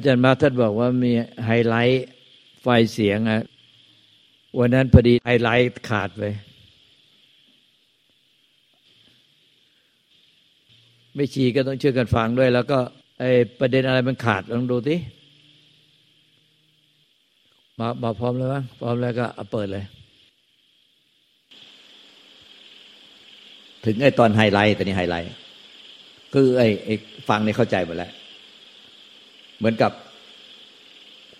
อาจารย์มาท่านบอกว่ามีไฮไลท์ไฟเสียงอะวันนั้นพอดีไฮไลท์ขาดไป ไม่ชีก็ต้องช่วยกันฟังด้วย แล้วก็ไอประเด็นอะไรมันขาดลองดูสิมามาพร้อมแล้วมั้งพร้อมแล้วก็เอาเปิดเลย ถึงไอตอนไฮไลท์ตอนนี้ไฮไลท์คือไอไอฟังนี่เข้าใจหมดแล้ว เหมือนกับ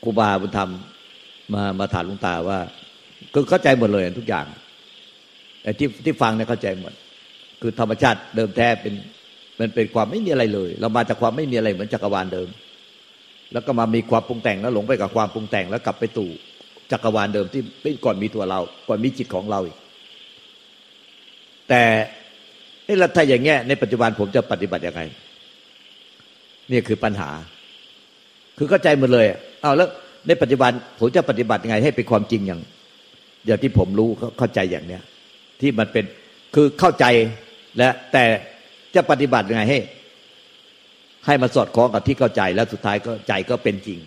ครูบาบุญธรรมมามาถามลุงตาว่าคือเข้าใจหมดเลยทุกอย่างไอ้ที่ที่ฟังเนี่ยเข้าใจหมด คือธรรมชาติเดิมแท้เป็นมันเป็นความไม่มีอะไรเลย เรามาจากความไม่มีอะไรเหมือนจักรวาลเดิม แล้วก็มามีความปรุงแต่งแล้วหลงไปกับความปรุงแต่งแล้วกลับไปตู่จักรวาลเดิมที่เป็นก่อนมีตัวเรา ก่อนมีจิตของเราอีก แต่นี่แล้วถ้าอย่างเงี้ยในปัจจุบันผมจะปฏิบัติยังไงนี่คือปัญหา คือเข้าใจหมดเลยเอาแล้วในปัจจุบันผมจะปฏิบัติยังไงให้เป็นความจริงอย่างอย่างที่ผมรู้เข้าใจอย่างเนี้ยที่มันเป็นคือเข้าใจและแต่จะปฏิบัติยังไงให้ ให้มาสอดคล้องกับที่เข้าใจแล้วสุดท้ายก็ใจก็เป็นจริง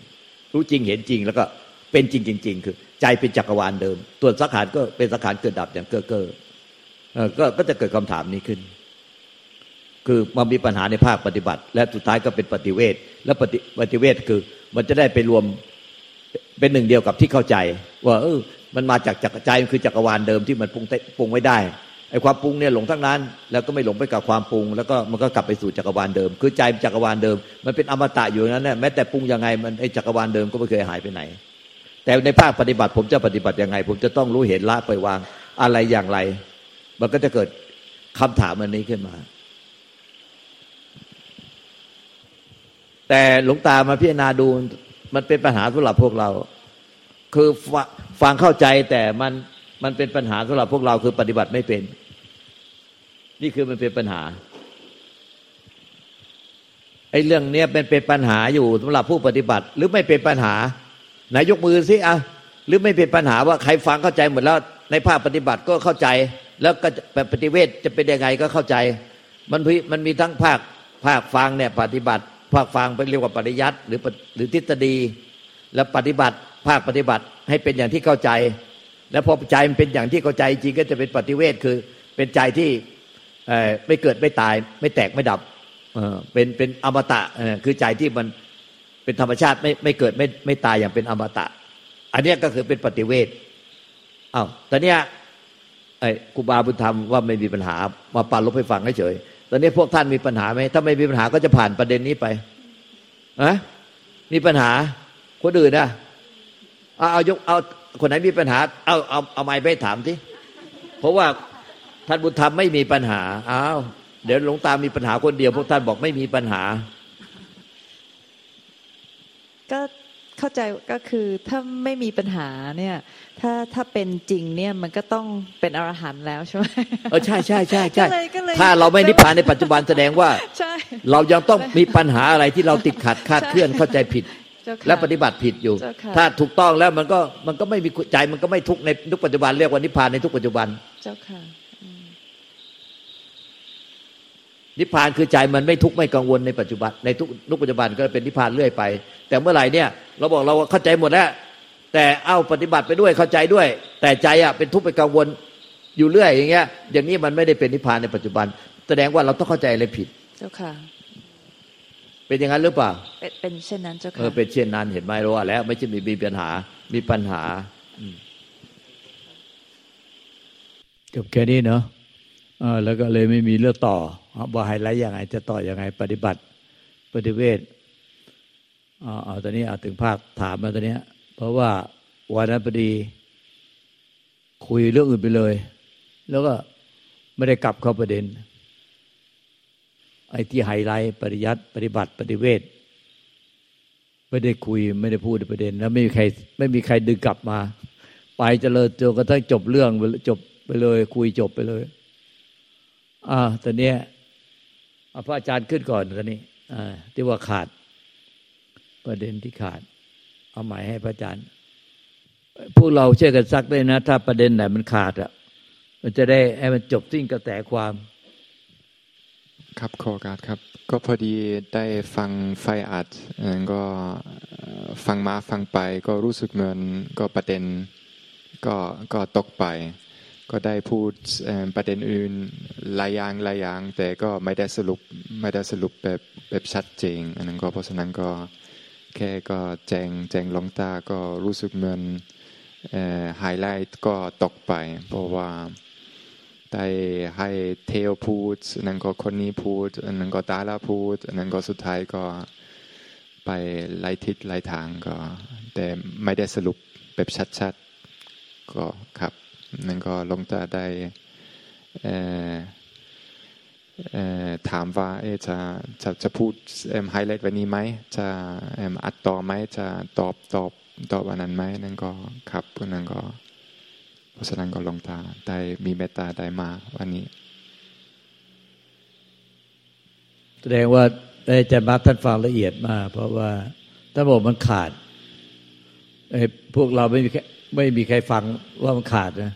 รู้จริงเห็นจริงแล้วก็เป็นจริงจริง ๆ คือ ใจเป็นจักรวาลเดิม ตัวสังขารก็เป็นสังขารเกิดดับอย่างเก้อเก้อก็ก็จะเกิดคำถามนี้ขึ้น คือมันมีปัญหาในภาคปฏิบัติ และสุดท้ายก็เป็นปฏิเวทและปฏิปฏิเวทคือ มันจะได้ไปรวมเป็นหนึ่งเดียวกับที่เข้าใจ ว่าเออมันมาจากจักรใจมันคือจักรวาลเดิมที่มันปรุงปรุงไว้ได้ไอ้ความปรุงเนี่ยหลงทั้งนั้น แล้วก็ไม่หลงไปกับความปรุง แล้วก็มันก็กลับไปสู่จักรวาลเดิม คือใจจักรวาลเดิม มันเป็นอมตะอยู่นั้นเนี่ยแม้แต่ปรุงยังไงมันไอ้จักรวาลเดิมก็ไม่เคยหายไปไหน แต่ในภาคปฏิบัติผมจะปฏิบัติยังไง ผมจะต้องรู้เห็นละไปวางอะไรอย่างไร มันก็จะเกิดคำถามอันนี้ขึ้นมา แต่หลวงตามาพิจารณาดูมันเป็นปัญหาสำหรับพวกเรา คือฟังเข้าใจแต่มันมันเป็นปัญหาสำหรับพวกเราคือปฏิบัติไม่เป็น นี่คือมันเป็นปัญหาไอ้เรื่องเนี้ยเป็นเป็นปัญหาอยู่สำหรับผู้ปฏิบัติ หรือไม่เป็นปัญหาไหนยกมือสิอะหรือไม่เป็นปัญหาว่าใครฟังเข้าใจหมดแล้ว ในภาคปฏิบัติก็เข้าใจ แล้วก็ปฏิเวทจะเป็นยังไงก็เข้าใจ มันมันมีทั้งภาคภาคฟังเนี่ยปฏิบัติ ภาคฟังเป็นเรียกว่าปริยัติหรือหรือทฤษฎี แล้วปฏิบัติภาคปฏิบัติให้เป็นอย่างที่เข้าใจ แล้วพอใจมันเป็นอย่างที่เข้าใจจริงก็จะเป็นปฏิเวทคือเป็นใจที่ไม่เกิดไม่ตาย ไม่แตกไม่ดับเป็นเป็นอมตะคือใจที่มันเป็นธรรมชาติไม่ไม่เกิดไม่ไม่ตายอย่างเป็นอมตะ อันนี้ก็คือเป็นปฏิเวทอ้าวตอนนี้ไอ้ครูบาบุญธรรมว่าไม่มีปัญหามาปาลบให้ฟังเฉย อนนี้พวกท่านมีปัญหาไหมถ้าไม่มีปัญหาก็จะผ่านประเด็นนี้ไปอะมีปัญหาคนอื่นนะเอาเอายกเอาคนไหนมีปัญหา เอาเอาเอาไม้ไปถามสิเพราะว่าท่านบุญธรรมไม่มีปัญหาอ้าวเดี๋ยวหลวงตามีปัญหาคนเดียว พวกท่านบอกไม่มีปัญหา ก็ เข้าใจก็คือถ้าไม่มีปัญหาเนี่ย ถ้าถ้าเป็นจริงเนี่ยมันก็ต้องเป็นอรหันต์แล้วใช่ไหมเออใช่ใช่ใช่ใช่ถ้าเราไม่นิพพานในปัจจุบันแสดงว่าเรายังต้องมีปัญหาอะไรที่เราติดขัดคาดเคลื่อนเข้าใจผิด และปฏิบัติผิดอยู่ ถ้าถูกต้องแล้วมันก็มันก็ไม่มีใจมันก็ไม่ทุกในทุกปัจจุบันเรียกว่านิพพานในทุกปัจจุบันเจ้าค่ะ นิพพานคือใจมันไม่ทุกข์ไม่กังวลในปัจจุบันในทุกนุกปัจจุบันก็เป็นนิพพานเรื่อยไป แต่เมื่อไหร่เนี่ย เราบอกเราเข้าใจหมดแล้ว แต่เอาปฏิบัติไปด้วยเข้าใจด้วย แต่ใจอะเป็นทุกข์ไปกังวลอยู่เรื่อยอย่างเงี้ย อย่างนี้มันไม่ได้เป็นนิพพานในปัจจุบัน แสดงว่าเราต้องเข้าใจอะไรผิดเจ้าค่ะ เป็นอย่างนั้นหรือเปล่า เป็นเช่นนั้นเจ้าค่ะเออเป็นเช่นนั้นเห็นไหมรู้ว่าแล้ว ไม่ใช่มีมีปัญหา มีปัญหาจบแค่นี้เนาะแล้วก็เลยไม่มีเรื่องต่อ ว่าไฮไลท์ยังไงจะต่อยังไง ปฏิบัติ ปฏิเวทเอาตอนนี้เอาถึงภาคถามมาตอนนี้เพราะว่าวันนั้นพอดี คุยเรื่องอื่นไปเลย แล้วก็ไม่ได้กลับเข้าประเด็น ไอ้ที่ไฮไลท์ปริยัติปฏิบัติ ปฏิเวทไม่ได้คุยไม่ได้พูดประเด็น แล้วไม่มีใครไม่มีใครดึงกลับมา ไปเจริญจนกระทั่งจบเรื่องจบไปเลย คุยจบไปเลย อ่าตอนนี้ เอาพระอาจารย์ขึ้นก่อนตอนนี้อ่ที่ว่าขาด ประเด็นที่ขาด เอาหมายให้พระอาจารย์ พวกเราเชื่อกันซักได้นะ ถ้าประเด็นไหนมันขาดอะ มันจะได้ให้มันจบสิ้นกระแสความ ครับขอการครับ ก็พอดีได้ฟังไฟอัดก็ฟังมาฟังไป ก็รู้สึกเหมือนก็ประเด็น ก็ก็ตกไป ก็ได้พูดประเด็นอื่นหลายอย่างหลายอย่าง แต่ก็ไม่ได้สรุปไม่ได้สรุปแบบแบบชัดเจนอันนั้นก็เพราะฉะนั้นก็แค่ก็แจงแจงลงตาก็รู้สึกเหมือนไฮไลท์ก็ตกไป เพราะว่าได้ให้เทวพูดนั่นก็คนนี้พูดนั่นก็ตาลาพูดนั่นก็สุดท้ายก็ไปไล่ทิศไล่ทางก็ แต่ไม่ได้สรุปแบบชัดๆก็ครับ นั่นก็ลงตาได้ถามว่าจะจะจะพูดไฮไลท์วันนี้ไหม จะอัดต่อไหม จะตอบตอบตอบวันนั้นไหม นั่นก็ครับพวกนั้นก็เพราะฉะนั้นก็ลงตาได้มีเมตตาได้มาวันนี้ แสดงว่าได้จะมาท่านฟังละเอียดมาก เพราะว่าถ้าบอกมันขาดไอ้พวกเราไม่มีไม่มีใครฟังว่ามันขาดนะ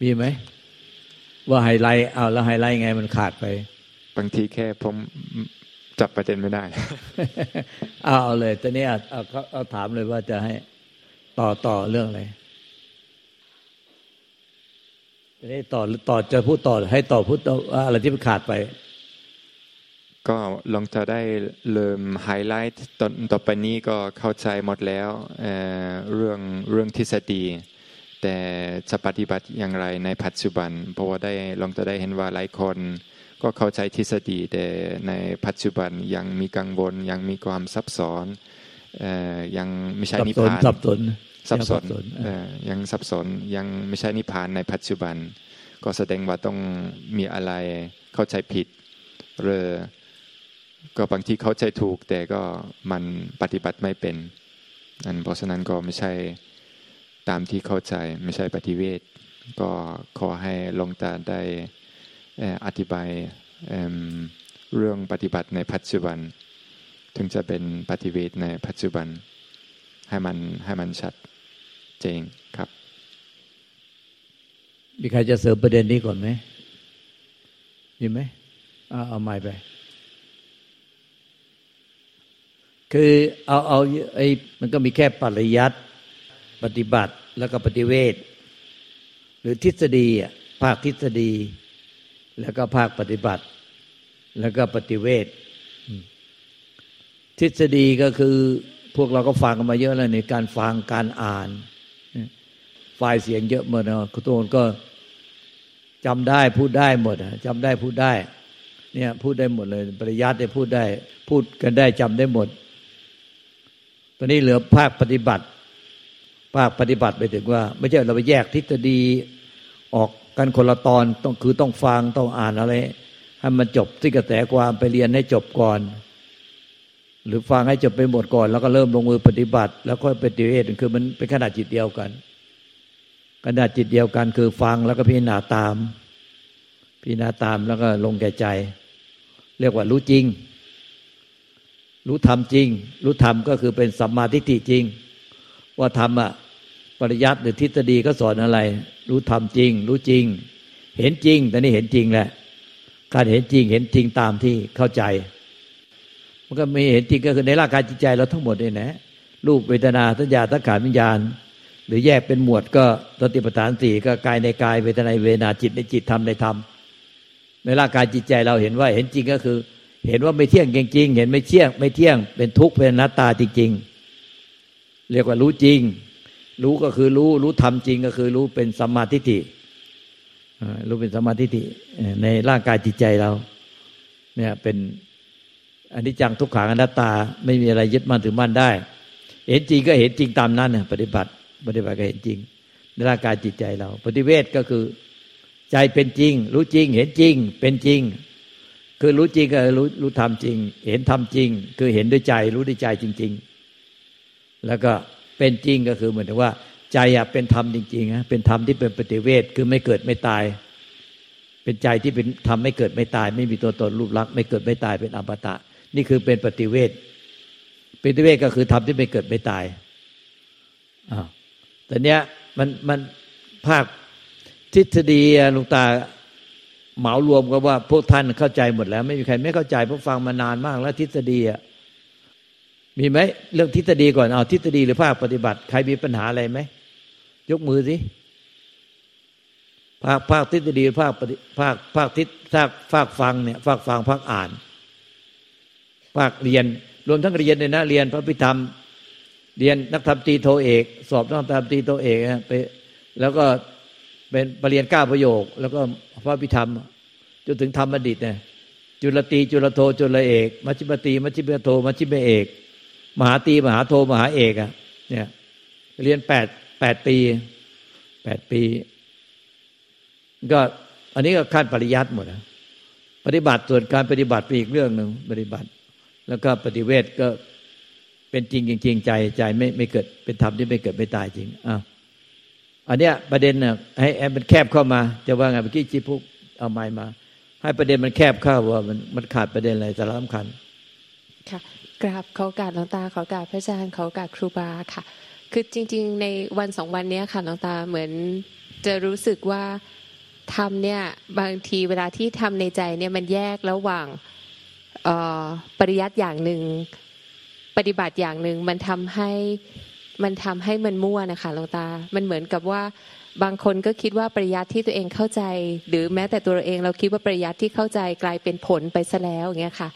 มีไหม ว่าไฮไลท์เอาแล้วไฮไลท์ไงมันขาดไป บางทีแค่ผมจับประเด็นไม่ได้เอาเอาเลยตอนนี้เอาเอาถามเลยว่าจะให้ต่อต่อเรื่องอะไรจะได้ต่อต่อจะพูดต่อให้ต่อพูดอะไรที่มันขาดไป ก็ลองจะได้เริ่มไฮไลท์ตอนต่อไปนี้ก็เข้าใจหมดแล้วเเรื่องเรื่องทฤษฎี แต่จะปฏิบัติอย่างไรในปัจจุบัน เพราะว่าได้ลองจะได้เห็นว่าหลายคน ก็เข้าใจทฤษฎีแต่ในปัจจุบันยังมีกังวลยังมีความซับซ้อนยังไม่ใช่นิพพานสับสนสับสนยังสับสนยังไม่ใช่นิพพานในปัจจุบัน ก็แสดงว่าต้องมีอะไรเข้าใจผิดหรือก็บางทีเข้าใจถูกแต่ก็มันปฏิบัติไม่เป็นนั่นเพราะฉะนั้นก็ไม่ใช่ ตามที่เข้าใจไม่ใช่ปฏิเวทก็ขอให้ลงตาได้อธิบายเรื่องปฏิบัติในปัจจุบัน ถึงจะเป็นปฏิเวทในปัจจุบัน ให้มันให้มันชัดเจงครับ มีใครจะเสริมประเด็นนี้ก่อนไหมมีไหมเอาเอาไม้ไปคือเอาเอาไอ้มันก็มีแค่ปริยัติ ปฏิบัติแล้วก็ปฏิเวทหรือทฤษฎีอะภาคทฤษฎี แล้วก็ภาคปฏิบัติ แล้วก็ปฏิเวททฤษฎีก็คือพวกเราก็ฟังกันมาเยอะแล้วในการฟังการอ่านไฟล์เสียงเยอะหมดนะคุณตูนก็จำได้พูดได้หมดจำได้พูดได้ เนี่ยพูดได้หมดเลยปริยัติได้พูดได้ พูดกันได้จำได้หมด ตอนนี้เหลือภาคปฏิบัติ ภาคปฏิบัติไปถึงว่า ไม่ใช่เราไปแยกทฤษฎีออกกันคนละตอนต้องคือต้องฟังต้องอ่านอะไรให้มันจบที่กระแสความไปเรียนให้จบก่อน หรือฟังให้จบไปหมดก่อน แล้วก็เริ่มลงมือปฏิบัติ แล้วค่อยปฏิเวทคือมันเป็นขนาดจิตเดียวกันขนาดจิตเดียวกันคือฟังแล้วก็พิจารณาตาม พิจารณาตามแล้วก็ลงแก่ใจ เรียกว่ารู้จริง รู้ธรรมจริง รู้ธรรมก็คือเป็นสัมมาทิฏฐิจริง ว่าธรรมอะปริยัติหรือทฤษฎีก็สอนอะไร รู้ธรรมจริง รู้จริง เห็นจริงแต่นี่เห็นจริงแหละการเห็นจริงเห็นจริงตามที่เข้าใจ มันก็มีเห็นจริงก็คือในร่างกายจิตใจเราทั้งหมดเลยนะรูปเวทนาสัญญาสังขารวิญญาณ หรือแยกเป็นหมวดก็สติปัฏฐานสี่ก็กายในกายเวทนาเวทนาจิตในจิตธรรมในธรรมในร่างกายจิตใจเราเห็นว่าเห็นจริงก็คือ เห็นว่าไม่เที่ยงจริงเห็นไม่เที่ยง ไม่เที่ยงเป็นทุกข์เป็นนัตตาจริงๆ เรียกว่ารู้จริง รู้ก็คือรู้ รู้ธรรมจริงก็คือรู้เป็นสัมมาทิฏฐิรู้เป็นสัมมาทิฏฐิในร่างกายจิตใจเรา เนี่ยเป็นอันนี้จังทุกขังอนัตตา ไม่มีอะไรยึดมั่นถือมั่นได้ เห็นจริงก็เห็นจริงตามนั้นปฏิบัติ ปฏิบัติก็เห็นจริง ในร่างกายจิตใจเรา ปฏิเวทก็คือใจเป็นจริง รู้จริง เห็นจริง เป็นจริง คือรู้จริงก็รู้รู้ทำจริง เห็นทำจริง คือเห็นด้วยใจ รู้ด้วยใจจริง ๆ แล้วก็เป็นจริงก็คือเหมือนว่า ใจอะเป็นธรรมจริงๆนะเป็นธรรมที่เป็นปฏิเวทคือไม่เกิดไม่ตาย เป็นใจที่เป็นธรรมไม่เกิดไม่ตาย ไม่มีตัวตนรูปลักษณ์ไม่เกิดไม่ตายเป็นอมตะ นี่คือเป็นปฏิเวทปฏิเวทก็คือทำที่ไม่เกิดไม่ตายอ้าวแต่เนี้ยมันมันภาคทฤษฎีลุงตาเหมารวมก็ว่าพวกท่านเข้าใจหมดแล้ว ไม่มีใครไม่เข้าใจเพราะฟังมานานมากแล้วทฤษฎีอะ มีไหมเรื่องทฤษฎีก่อนเอาทฤษฎีหรือภาคปฏิบัติ ใครมีปัญหาอะไรไหมยกมือสิภาคภาคทฤษฎีภาคปฏิภาคภาคทิศภาคภาคฟังเนี่ยภาคฟังภาคอ่าน ภาคเรียน รวมทั้งเรียนเลยนะเรียนพระพิธรรม เรียนนักธรรมตีโทเอก สอบนักธรรมตีโทเอกไปแล้วก็เป็นปรริญญาเก้าประโยค แล้วก็พระพิธรรมจนถึงธรรมบัณฑิตเนี่ยจุลตีจุลโทจุลเอก มัชฌิมตีมัชฌิมโทมัชฌิมเอก มหาตีมหาโทมหาเอกอะเนี่ย เรียนแปดแปดปีแปดปี ก็อันนี้ก็ขั้นปริยัติหมดนะปฏิบัติส่วนการปฏิบัติเป็นอีกเรื่องหนึ่งปฏิบัติ แล้วก็ปฏิเวทก็เป็นจริงจริงใจใจไม่ไม่เกิดเป็นธรรมที่ไม่เกิดไม่ตายจริงอะอันเนี้ยประเด็นน่ะให้แอมันแคบเข้ามา จะว่าไงเมื่อกี้จีพุกเอาไม้มา ให้ประเด็นมันแคบเข้าว่ามันมันขาดประเด็นอะไรสาระสำคัญค่ะ กราบเขากาดหลวงตาเขากาดพระอาจารย์เขากาดครูบาค่ะ คือจริง ๆ ในวันสองวันนี้ค่ะหลวงตาเหมือนจะรู้สึกว่าทำเนี่ยบางทีเวลาที่ทำในใจเนี่ยมันแยกระหว่างปริยัติอย่างหนึ่งปฏิบัติอย่างหนึ่งมันทำให้มันทำให้มันมั่วนะคะหลวงตา มันเหมือนกับว่าบางคนก็คิดว่าปริยัติที่ตัวเองเข้าใจ หรือแม้แต่ตัวเราเองเราคิดว่าปริยัติที่เข้าใจกลายเป็นผลไปซะแล้วอย่างเงี้ยค่ะ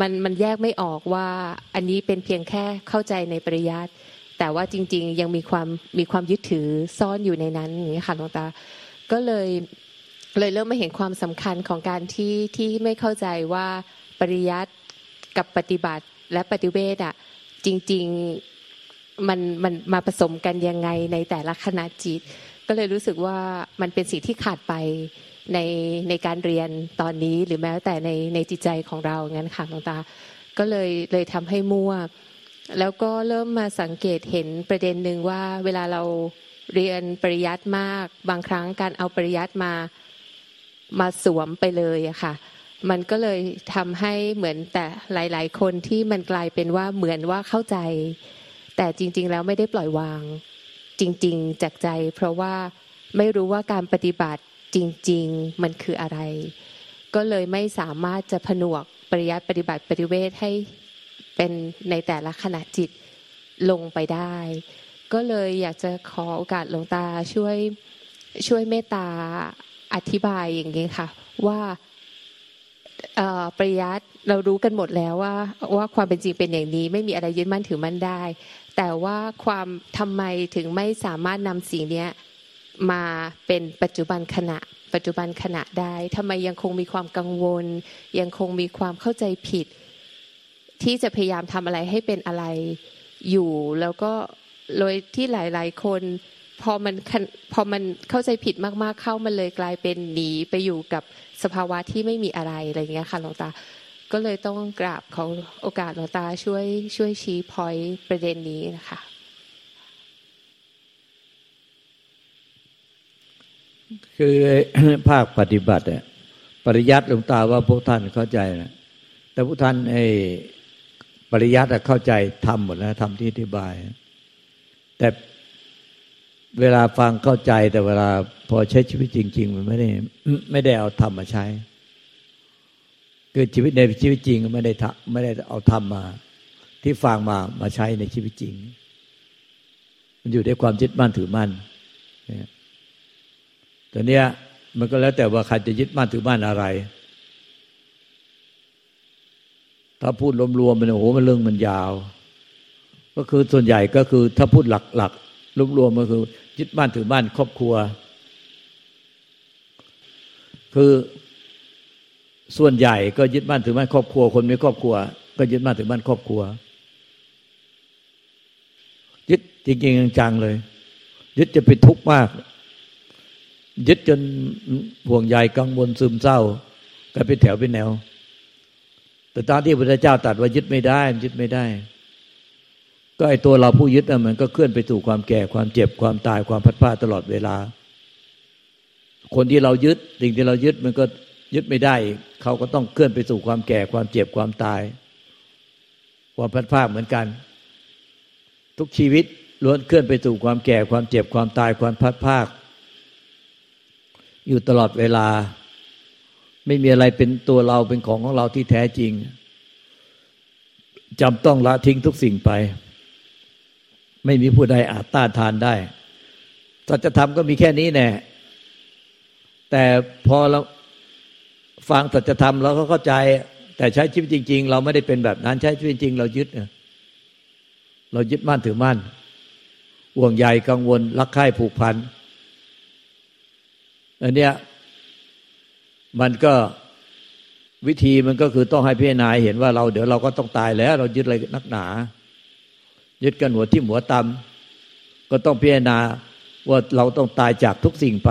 มันมันแยกไม่ออกว่าอันนี้เป็นเพียงแค่เข้าใจในปริยัติแต่ว่าจริง ๆ ยังมีความมีความยึดถือซ่อนอยู่ในนั้นอย่างเงี้ค่ะหลวงตา ก็เลยเลยเริ่มมาเห็นความสำคัญของการที่ที่ไม่เข้าใจว่าปริยัติกับปฏิบัติและปฏิเวทอะจริง ๆมันมันมาผสมกันยังไงในแต่ละขณะจิต ก็เลยรู้สึกว่ามันเป็นสิ่งที่ขาดไป ในในการเรียนตอนนี้หรือแม้แต่ในในจิตใจของเรางั้นค่ะหลวงตา ก็เลยเลยทำให้มั่ว แล้วก็เริ่มมาสังเกตเห็นประเด็นหนึ่งว่าเวลาเราเรียนปริยัติมาก บางครั้งการเอาปริยัติมามาสวมไปเลยอะค่ะ มันก็เลยทำให้เหมือนแต่หลาย ๆ คนที่มันกลายเป็นว่าเหมือนว่าเข้าใจ แต่จริง ๆ แล้วไม่ได้ปล่อยวางจริง ๆ จากใจ เพราะว่าไม่รู้ว่าการปฏิบัติ จริง ๆ มันคืออะไร ก็เลยไม่สามารถจะผนวกปริยัติปฏิบัติปฏิเวทให้เป็นในแต่ละขณะจิตลงไปได้ ก็เลยอยากจะขอโอกาสหลวงตาช่วยช่วยเมตตาอธิบายอย่างนี้ค่ะ ว่าปริยัติเรารู้กันหมดแล้วว่าว่าความเป็นจริงเป็นอย่างนี้ ไม่มีอะไรยึดมั่นถือมั่นได้ แต่ว่าความทำไมถึงไม่สามารถนำสิ่งนี้ มาเป็นปัจจุบันขณะ ปัจจุบันขณะได้ทำไมยังคงมีความกังวล ยังคงมีความเข้าใจผิด ที่จะพยายามทำอะไรให้เป็นอะไรอยู่ แล้วก็โดยที่หลาย ๆ คนพอมันพอมันเข้าใจผิดมาก ๆ เข้ามันเลยกลายเป็นหนีไปอยู่กับสภาวะที่ไม่มีอะไรอะไรเงี้ยค่ะหลวงตา ก็เลยต้องกราบขาโอกาสหลวงตาช่วยช่วยชี้พอยประเด็นนี้นะคะ คือภาคปฏิบัติเนี่ยปริยัติหลวงตาว่าพวกท่านเข้าใจนะแต่พวกท่านไอ้ปริยัติเข้าใจทำหมดแล้วทำที่อธิบาย แต่เวลาฟังเข้าใจ แต่เวลาพอใช้ชีวิตจริง ๆ มันไม่ได้ไม่ได้เอาธรรมมาใช้ คือชีวิตในชีวิตจริงไม่ได้ทไม่ได้เอาธรรมมา ที่ฟังมามาใช้ในชีวิตจริง มันอยู่ในความยึดมั่นถือมั่น ตัวเนี้ยมันก็แล้วแต่ว่าใครจะยึดมั่นถือมั่นอะไร ถ้าพูดรวมๆมันโอ้โหมันเรื่องมันยาว ก็คือส่วนใหญ่ก็คือถ้าพูดหลักๆรวมๆก็คือ ยึดบ้านถือบ้านครอบครัว คือส่วนใหญ่ก็ยึดบ้านถือบ้านครอบครัว คนมีครอบครัว ก็ยึดบ้านถือบ้านครอบครัว ยึดจริงๆจังๆเลย ยึดจะเป็นทุกข์มาก ยึดจนห่วงใยกังวลซึมเศร้าก็เป็นแถวเป็นแนว แต่ตอนที่พระเจ้าตรัสว่ายึดไม่ได้ยึดไม่ได้ ก็ไอตัวเราผู้ยึดน่ะมันก็เคลื่อนไปสู่ความแก่ความเจ็บความตายความพัดพลาดตลอดเวลา คนที่เรายึดสิ่งที่เรายึดมันก็ยึดไม่ได้ เขาก็ต้องเคลื่อนไปสู่ความแก่ความเจ็บความตาย ความพัดพลาดเหมือนกัน ทุกชีวิตล้วนเคลื่อนไปสู่ความแก่ความเจ็บความตายความพัดพลาด อยู่ตลอดเวลา ไม่มีอะไรเป็นตัวเราเป็นของของเราที่แท้จริงจำต้องละทิ้งทุกสิ่งไป ไม่มีผู้ใดอาจต้านทานได้สัจธรรมก็มีแค่นี้แน่แต่พอเราฟังสัจธรรมเราก็เข้าใจ แต่ใช้ชีวิตจริง ๆ เราไม่ได้เป็นแบบนั้นใช้ชีวิตจริง เรายึดเรายึดมั่นถือมั่นห่วงใยกังวลรักใคร่ผูกพัน อันเนี้ยมันก็วิธีมันก็คือต้องให้พี่นายเห็นว่าเราเดี๋ยวเราก็ต้องตายแล้ว เรายึดอะไรนักหนา ยึดกันหัวที่หัวตำก็ต้องพิจารณาว่าเราต้องตายจากทุกสิ่งไป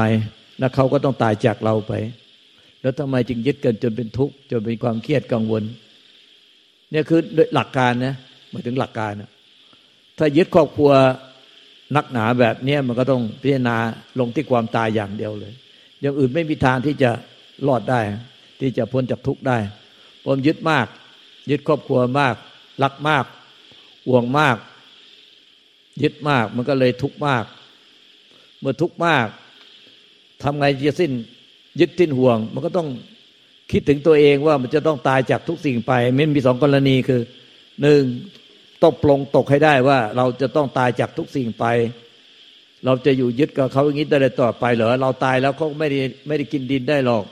แล้วเขาก็ต้องตายจากเราไป แล้วทำไมจึงยึดกันจนเป็นทุกข์จนเป็นความเครียดกังวล เนี่ยคือหลักการนะหมายถึงหลักการนะถ้ายึดครอบครัวนักหนาแบบนี้มันก็ต้องพิจารณาลงที่ความตายอย่างเดียวเลย อย่างอื่นไม่มีทางที่จะรอดได้ ที่จะพ้นจากทุกข์ได้ผมยึดมาก ยึดครอบครัวมาก รักมากห่วงมาก ยึดมากมันก็เลยทุกข์มาก เมื่อทุกข์มากทำไงจะสิ้น ยึดสิ้นห่วง มันก็ต้องคิดถึงตัวเองว่ามันจะต้องตายจากทุกสิ่งไปมันมีสองกรณีคือหนึ่งต้องปลงตกให้ได้ว่าเราจะต้องตายจากทุกสิ่งไป เราจะอยู่ยึดกับเขาอย่างนี้ได้ต่อไปเหรอเราตายแล้วเขาไม่ได้ไม่ได้กินดินได้หรอก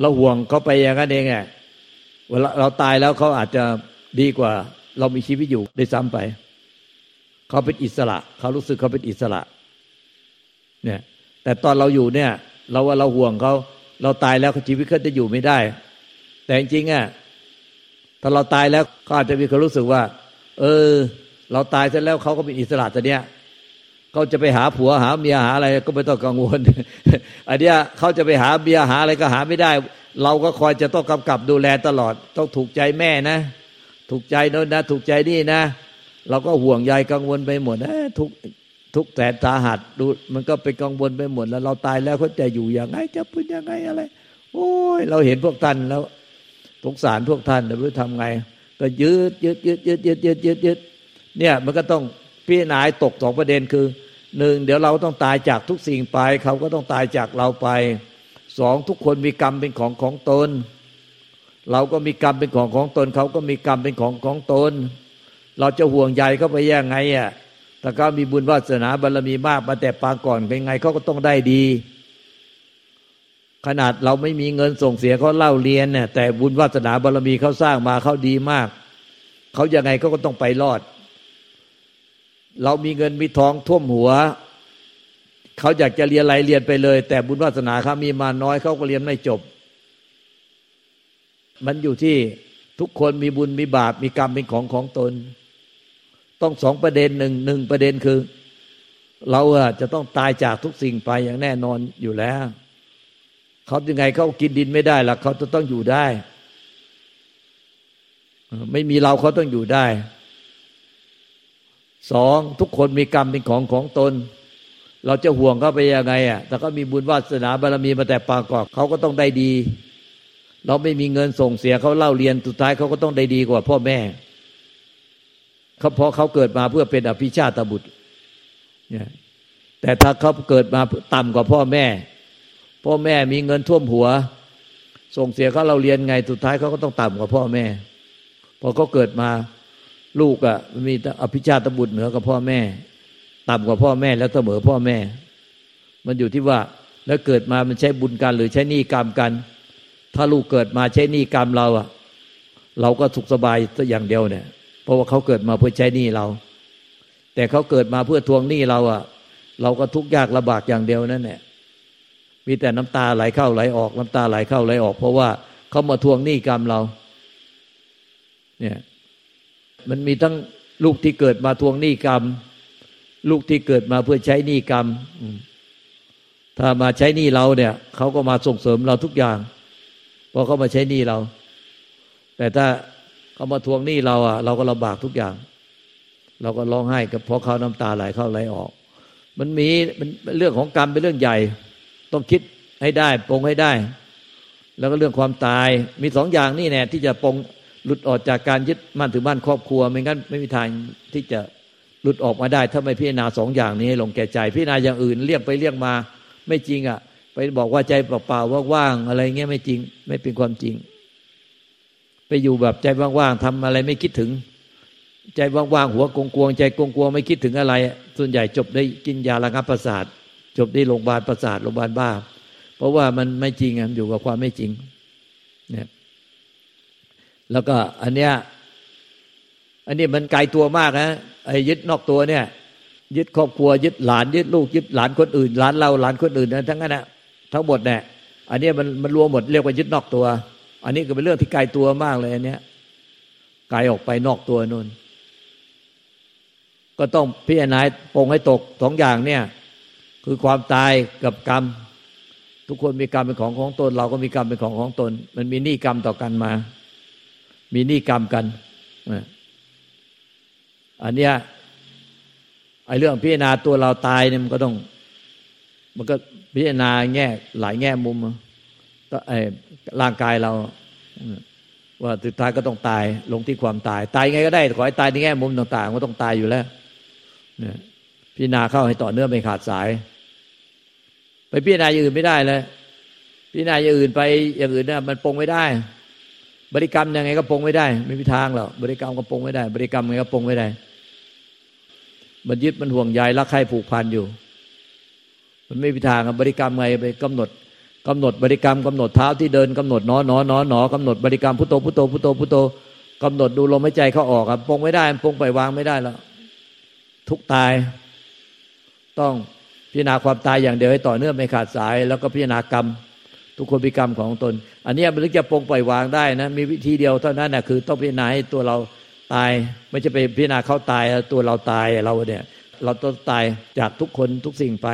เราห่วงเขาไปอย่างนั้นเองไงเวลาเราตายแล้วเขาอาจจะดีกว่า เรามีชีวิตอยู่ได้ซ้ำไป เขาเป็นอิสระ เขารู้สึกเขาเป็นอิสระ เนี่ย แต่ตอนเราอยู่เนี่ย เราว่าเราห่วงเขาเราตายแล้วชีวิตเขาจะอยู่ไม่ได้ แต่จริงๆอะถ้าเราตายแล้วเขาอาจจะมีความรู้สึกว่า เออ เราตายเสร็จแล้วเขาก็เป็นอิสระแต่เนี้ย เขาจะไปหาผัวหาเมียหาอะไรก็ไม่ต้องกังวล อันเนี้ยเขาจะไปหาเมียหาอะไรก็หาไม่ได้ เราก็คอยจะต้องกำกับดูแลตลอด ต้องถูกใจแม่นะ ถูกใจโน้นนะ ถูกใจนี่นะ เราก็ห่วงใยกังวลไปหมดนะทุกทุกแสนสาหัสดูมันก็เป็นกังวลไปหมดแล้ว เราตายแล้วเขาจะอยู่ยังไงจะเป็นยังไงอะไร โอ้ย เราเห็นพวกท่านแล้วสงสารพวกท่านแต่ไม่รู้ทำไง ก็ยืดยืดยืดยืดยืดยืดยืดเนี่ย มันก็ต้อง พิจารณาตกสองประเด็นคือหนึ่งเดี๋ยวเราต้องตายจากทุกสิ่งไป เขาก็ต้องตายจากเราไปสองทุกคนมีกรรมเป็นของของตน เราก็มีกรรมเป็นของของตน เขาก็มีกรรมเป็นของของตน เราจะห่วงใยเขาไปยังไงอะถ้าเขามีบุญวาสนาบารมีมากมาแต่ปางก่อนเป็นไงเขาก็ต้องได้ดี ขนาดเราไม่มีเงินส่งเสียเขาเล่าเรียนเนี่ยแต่บุญวาสนาบารมีเขาสร้างมาเขาดีมาก เขายังไงเขาก็ต้องไปรอด เรามีเงินมีทองท่วมหัว เขาอยากจะเรียนอะไรเรียนไปเลย แต่บุญวาสนาเขามีมาน้อยเขาก็เรียนไม่จบ มันอยู่ที่ทุกคนมีบุญมีบาปมีกรรมเป็นของของตน ต้องสองประเด็นหนึ่งหนึ่งประเด็นคือ เราอะจะต้องตายจากทุกสิ่งไปอย่างแน่นอนอยู่แล้วเขายังไงเขากินดินไม่ได้ล่ะเขาจะต้องอยู่ได้ ไม่มีเราเขาต้องอยู่ได้ สองทุกคนมีกรรมเป็นของของตน เราจะห่วงเขาไปยังไงอะแต่เขามีบุญวาสนาบารมีมาแต่ปางก่อกเขาก็ต้องได้ดี เราไม่มีเงินส่งเสียเขาเล่าเรียนสุดท้ายเขาก็ต้องได้ดีกว่าพ่อแม่เขาเพราะเขาเกิดมาเพื่อเป็นอภิชาตบุตรเนี่ยแต่ถ้าเขาเกิดมาต่ำกว่าพ่อแม่ พ่อแม่มีเงินท่วมหัว ส่งเสียเขาเราเรียนไงสุดท้ายเขาก็ต้องต่ำกว่าพ่อแม่พอเขาเกิดมา ลูกอะ่ะมีอภิชาตบุตรเหนือกับพ่อแม่ ต่ำกว่าพ่อแม่แล้วเสมอพ่อแม่ มันอยู่ที่ว่าแล้วเกิดมามันใช้บุญกันหรือใช้หนี้กรรมกัน ถ้าลูกเกิดมาใช้หนี้กรรมเราอะเราก็สุขสบายตัวอย่างเดียวเนี่ย เพราะว่าเขาเกิดมาเพื่อใช้หนี้เรา แต่เขาเกิดมาเพื่อทวงหนี้เราอะเราก็ทุกข์ยากลำบากอย่างเดียวนั่นแหละมีแต่น้ำตาไหลเข้าไหลออกน้ำตาไหลเข้าไหลออก เพราะว่าเขามาทวงหนี้กรรมเรา เนี่ย มันมีทั้งลูกที่เกิดมาทวงหนี้กรรม ลูกที่เกิดมาเพื่อใช้หนี้กรรม ถ้ามาใช้หนี้เราเนี่ยเขาก็มาส่งเสริมเราทุกอย่างเพราะเขามาใช้หนี้เรา แต่ถ้าเขามาทวงหนี้เราอะ เราก็ลำบากทุกอย่าง เราก็ร้องไห้กับเพราะเขาน้ำตาไหลเข้าไหลออก มันมีมันเรื่องของกรรมเป็นเรื่องใหญ่ ต้องคิดให้ได้ปรงให้ได้ แล้วก็เรื่องความตายมีสองอย่างนี่แน่ที่จะปรง หลุดออกจากการยึดมั่นถือมั่นครอบครัว ไม่งั้นไม่มีทางที่จะหลุดออกมาได้ ถ้าไม่พิจารณาสองอย่างนี้ลงแก่ใจ พิจารณาอย่างอื่นเรียกไปเรียกมา ไม่จริงอะ ไปบอกว่าใจเปล่าๆว่างๆอะไรเงี้ยไม่จริง ไม่เป็นความจริง ไปอยู่แบบใจว่างๆทำอะไรไม่คิดถึง ใจว่างๆหัวกวงๆใจกวงๆไม่คิดถึงอะไร ส่วนใหญ่จบได้กินยาระงับประสาท จบได้โรงพยาบาลประสาทโรงพยาบาลบ้า เพราะว่ามันไม่จริงอะอยู่กับความไม่จริงเนี่ย แล้วก็อันเนี้ยอันนี้มันไกลตัวมากนะไอ้ยึดนอกตัวเนี่ย ยึดครอบครัวยึดหลาน ยึดลูก ยึดหลานคนอื่น หลานเราหลานคนอื่นนะทั้งนั้นนะทั้งหมดเนี่ยอันนี้มันมันรวมหมดเรียกว่ายึดนอกตัว อันนี้ก็เป็นเรื่องที่ไกลตัวมากเลยอันเนี้ยไกลออกไปนอกตัวนู่นก็ต้องพิจารณาปงให้ตกสองอย่างเนี่ย คือความตายกับกรรม ทุกคนมีกรรมเป็นของของตน เราก็มีกรรมเป็นของของตน มันมีหนี้กรรมต่อกันมา มีหนี้กรรมกันอันเนี้ยไอ้เรื่องพิจารณาตัวเราตายเนี่ยมันก็ต้อง มันก็พิจารณาแง่หลายแง่มุมก็ไอ้ร่างกายเรา ว่าสุดท้ายก็ต้องตายลงที่ความตาย ตายไงก็ได้ขอให้ตายในแง่มุมต่างๆ ก็ต้องตายอยู่แล้วเนี่ยพิจารณาเข้าให้ต่อเนื่องไม่ขาดสาย ไปพิจารณาอย่างอื่นไม่ได้เลยพิจารณาอย่างอื่นไปอย่างอื่นเนี่ยมันปงไม่ได้ บริกรรมยังไงก็ปงไม่ได้ ไม่มีทางหรอกบริกรรมก็ปงไม่ได้ บริกรรมยังไงก็ปงไม่ได้ มันยึดมันห่วงใยรักใครผูกพันอยู่ มันไม่มีทางบริกรรมไงไปกำหนดกำหนดบริกรรมกำหนดเท้าที่เดินกำหนดนอนนอนนอนนอกำหนดบริกรรมพุทโธพุทโธพุทโธพุทโธกำหนดดูลมหายใจเขาออกครับปงไม่ได้ปงไปวางไม่ได้แล้วทุกตาย ต้องพิจารณาความตายอย่างเดียวให้ต่อเนื่องไม่ขาดสาย แล้วก็พิจารณากรรม ทุกคนมีกรรมของตน อันนี้มันถึงจะปงปล่อยวางได้นะ มีวิธีเดียวเท่านั้นนะคือต้องพิจารณาให้ตัวเราตาย ไม่จะไปพิจารณาเขาตายตัวเราตายเราเนี่ย เราต้องตายจากทุกคนทุกสิ่งไป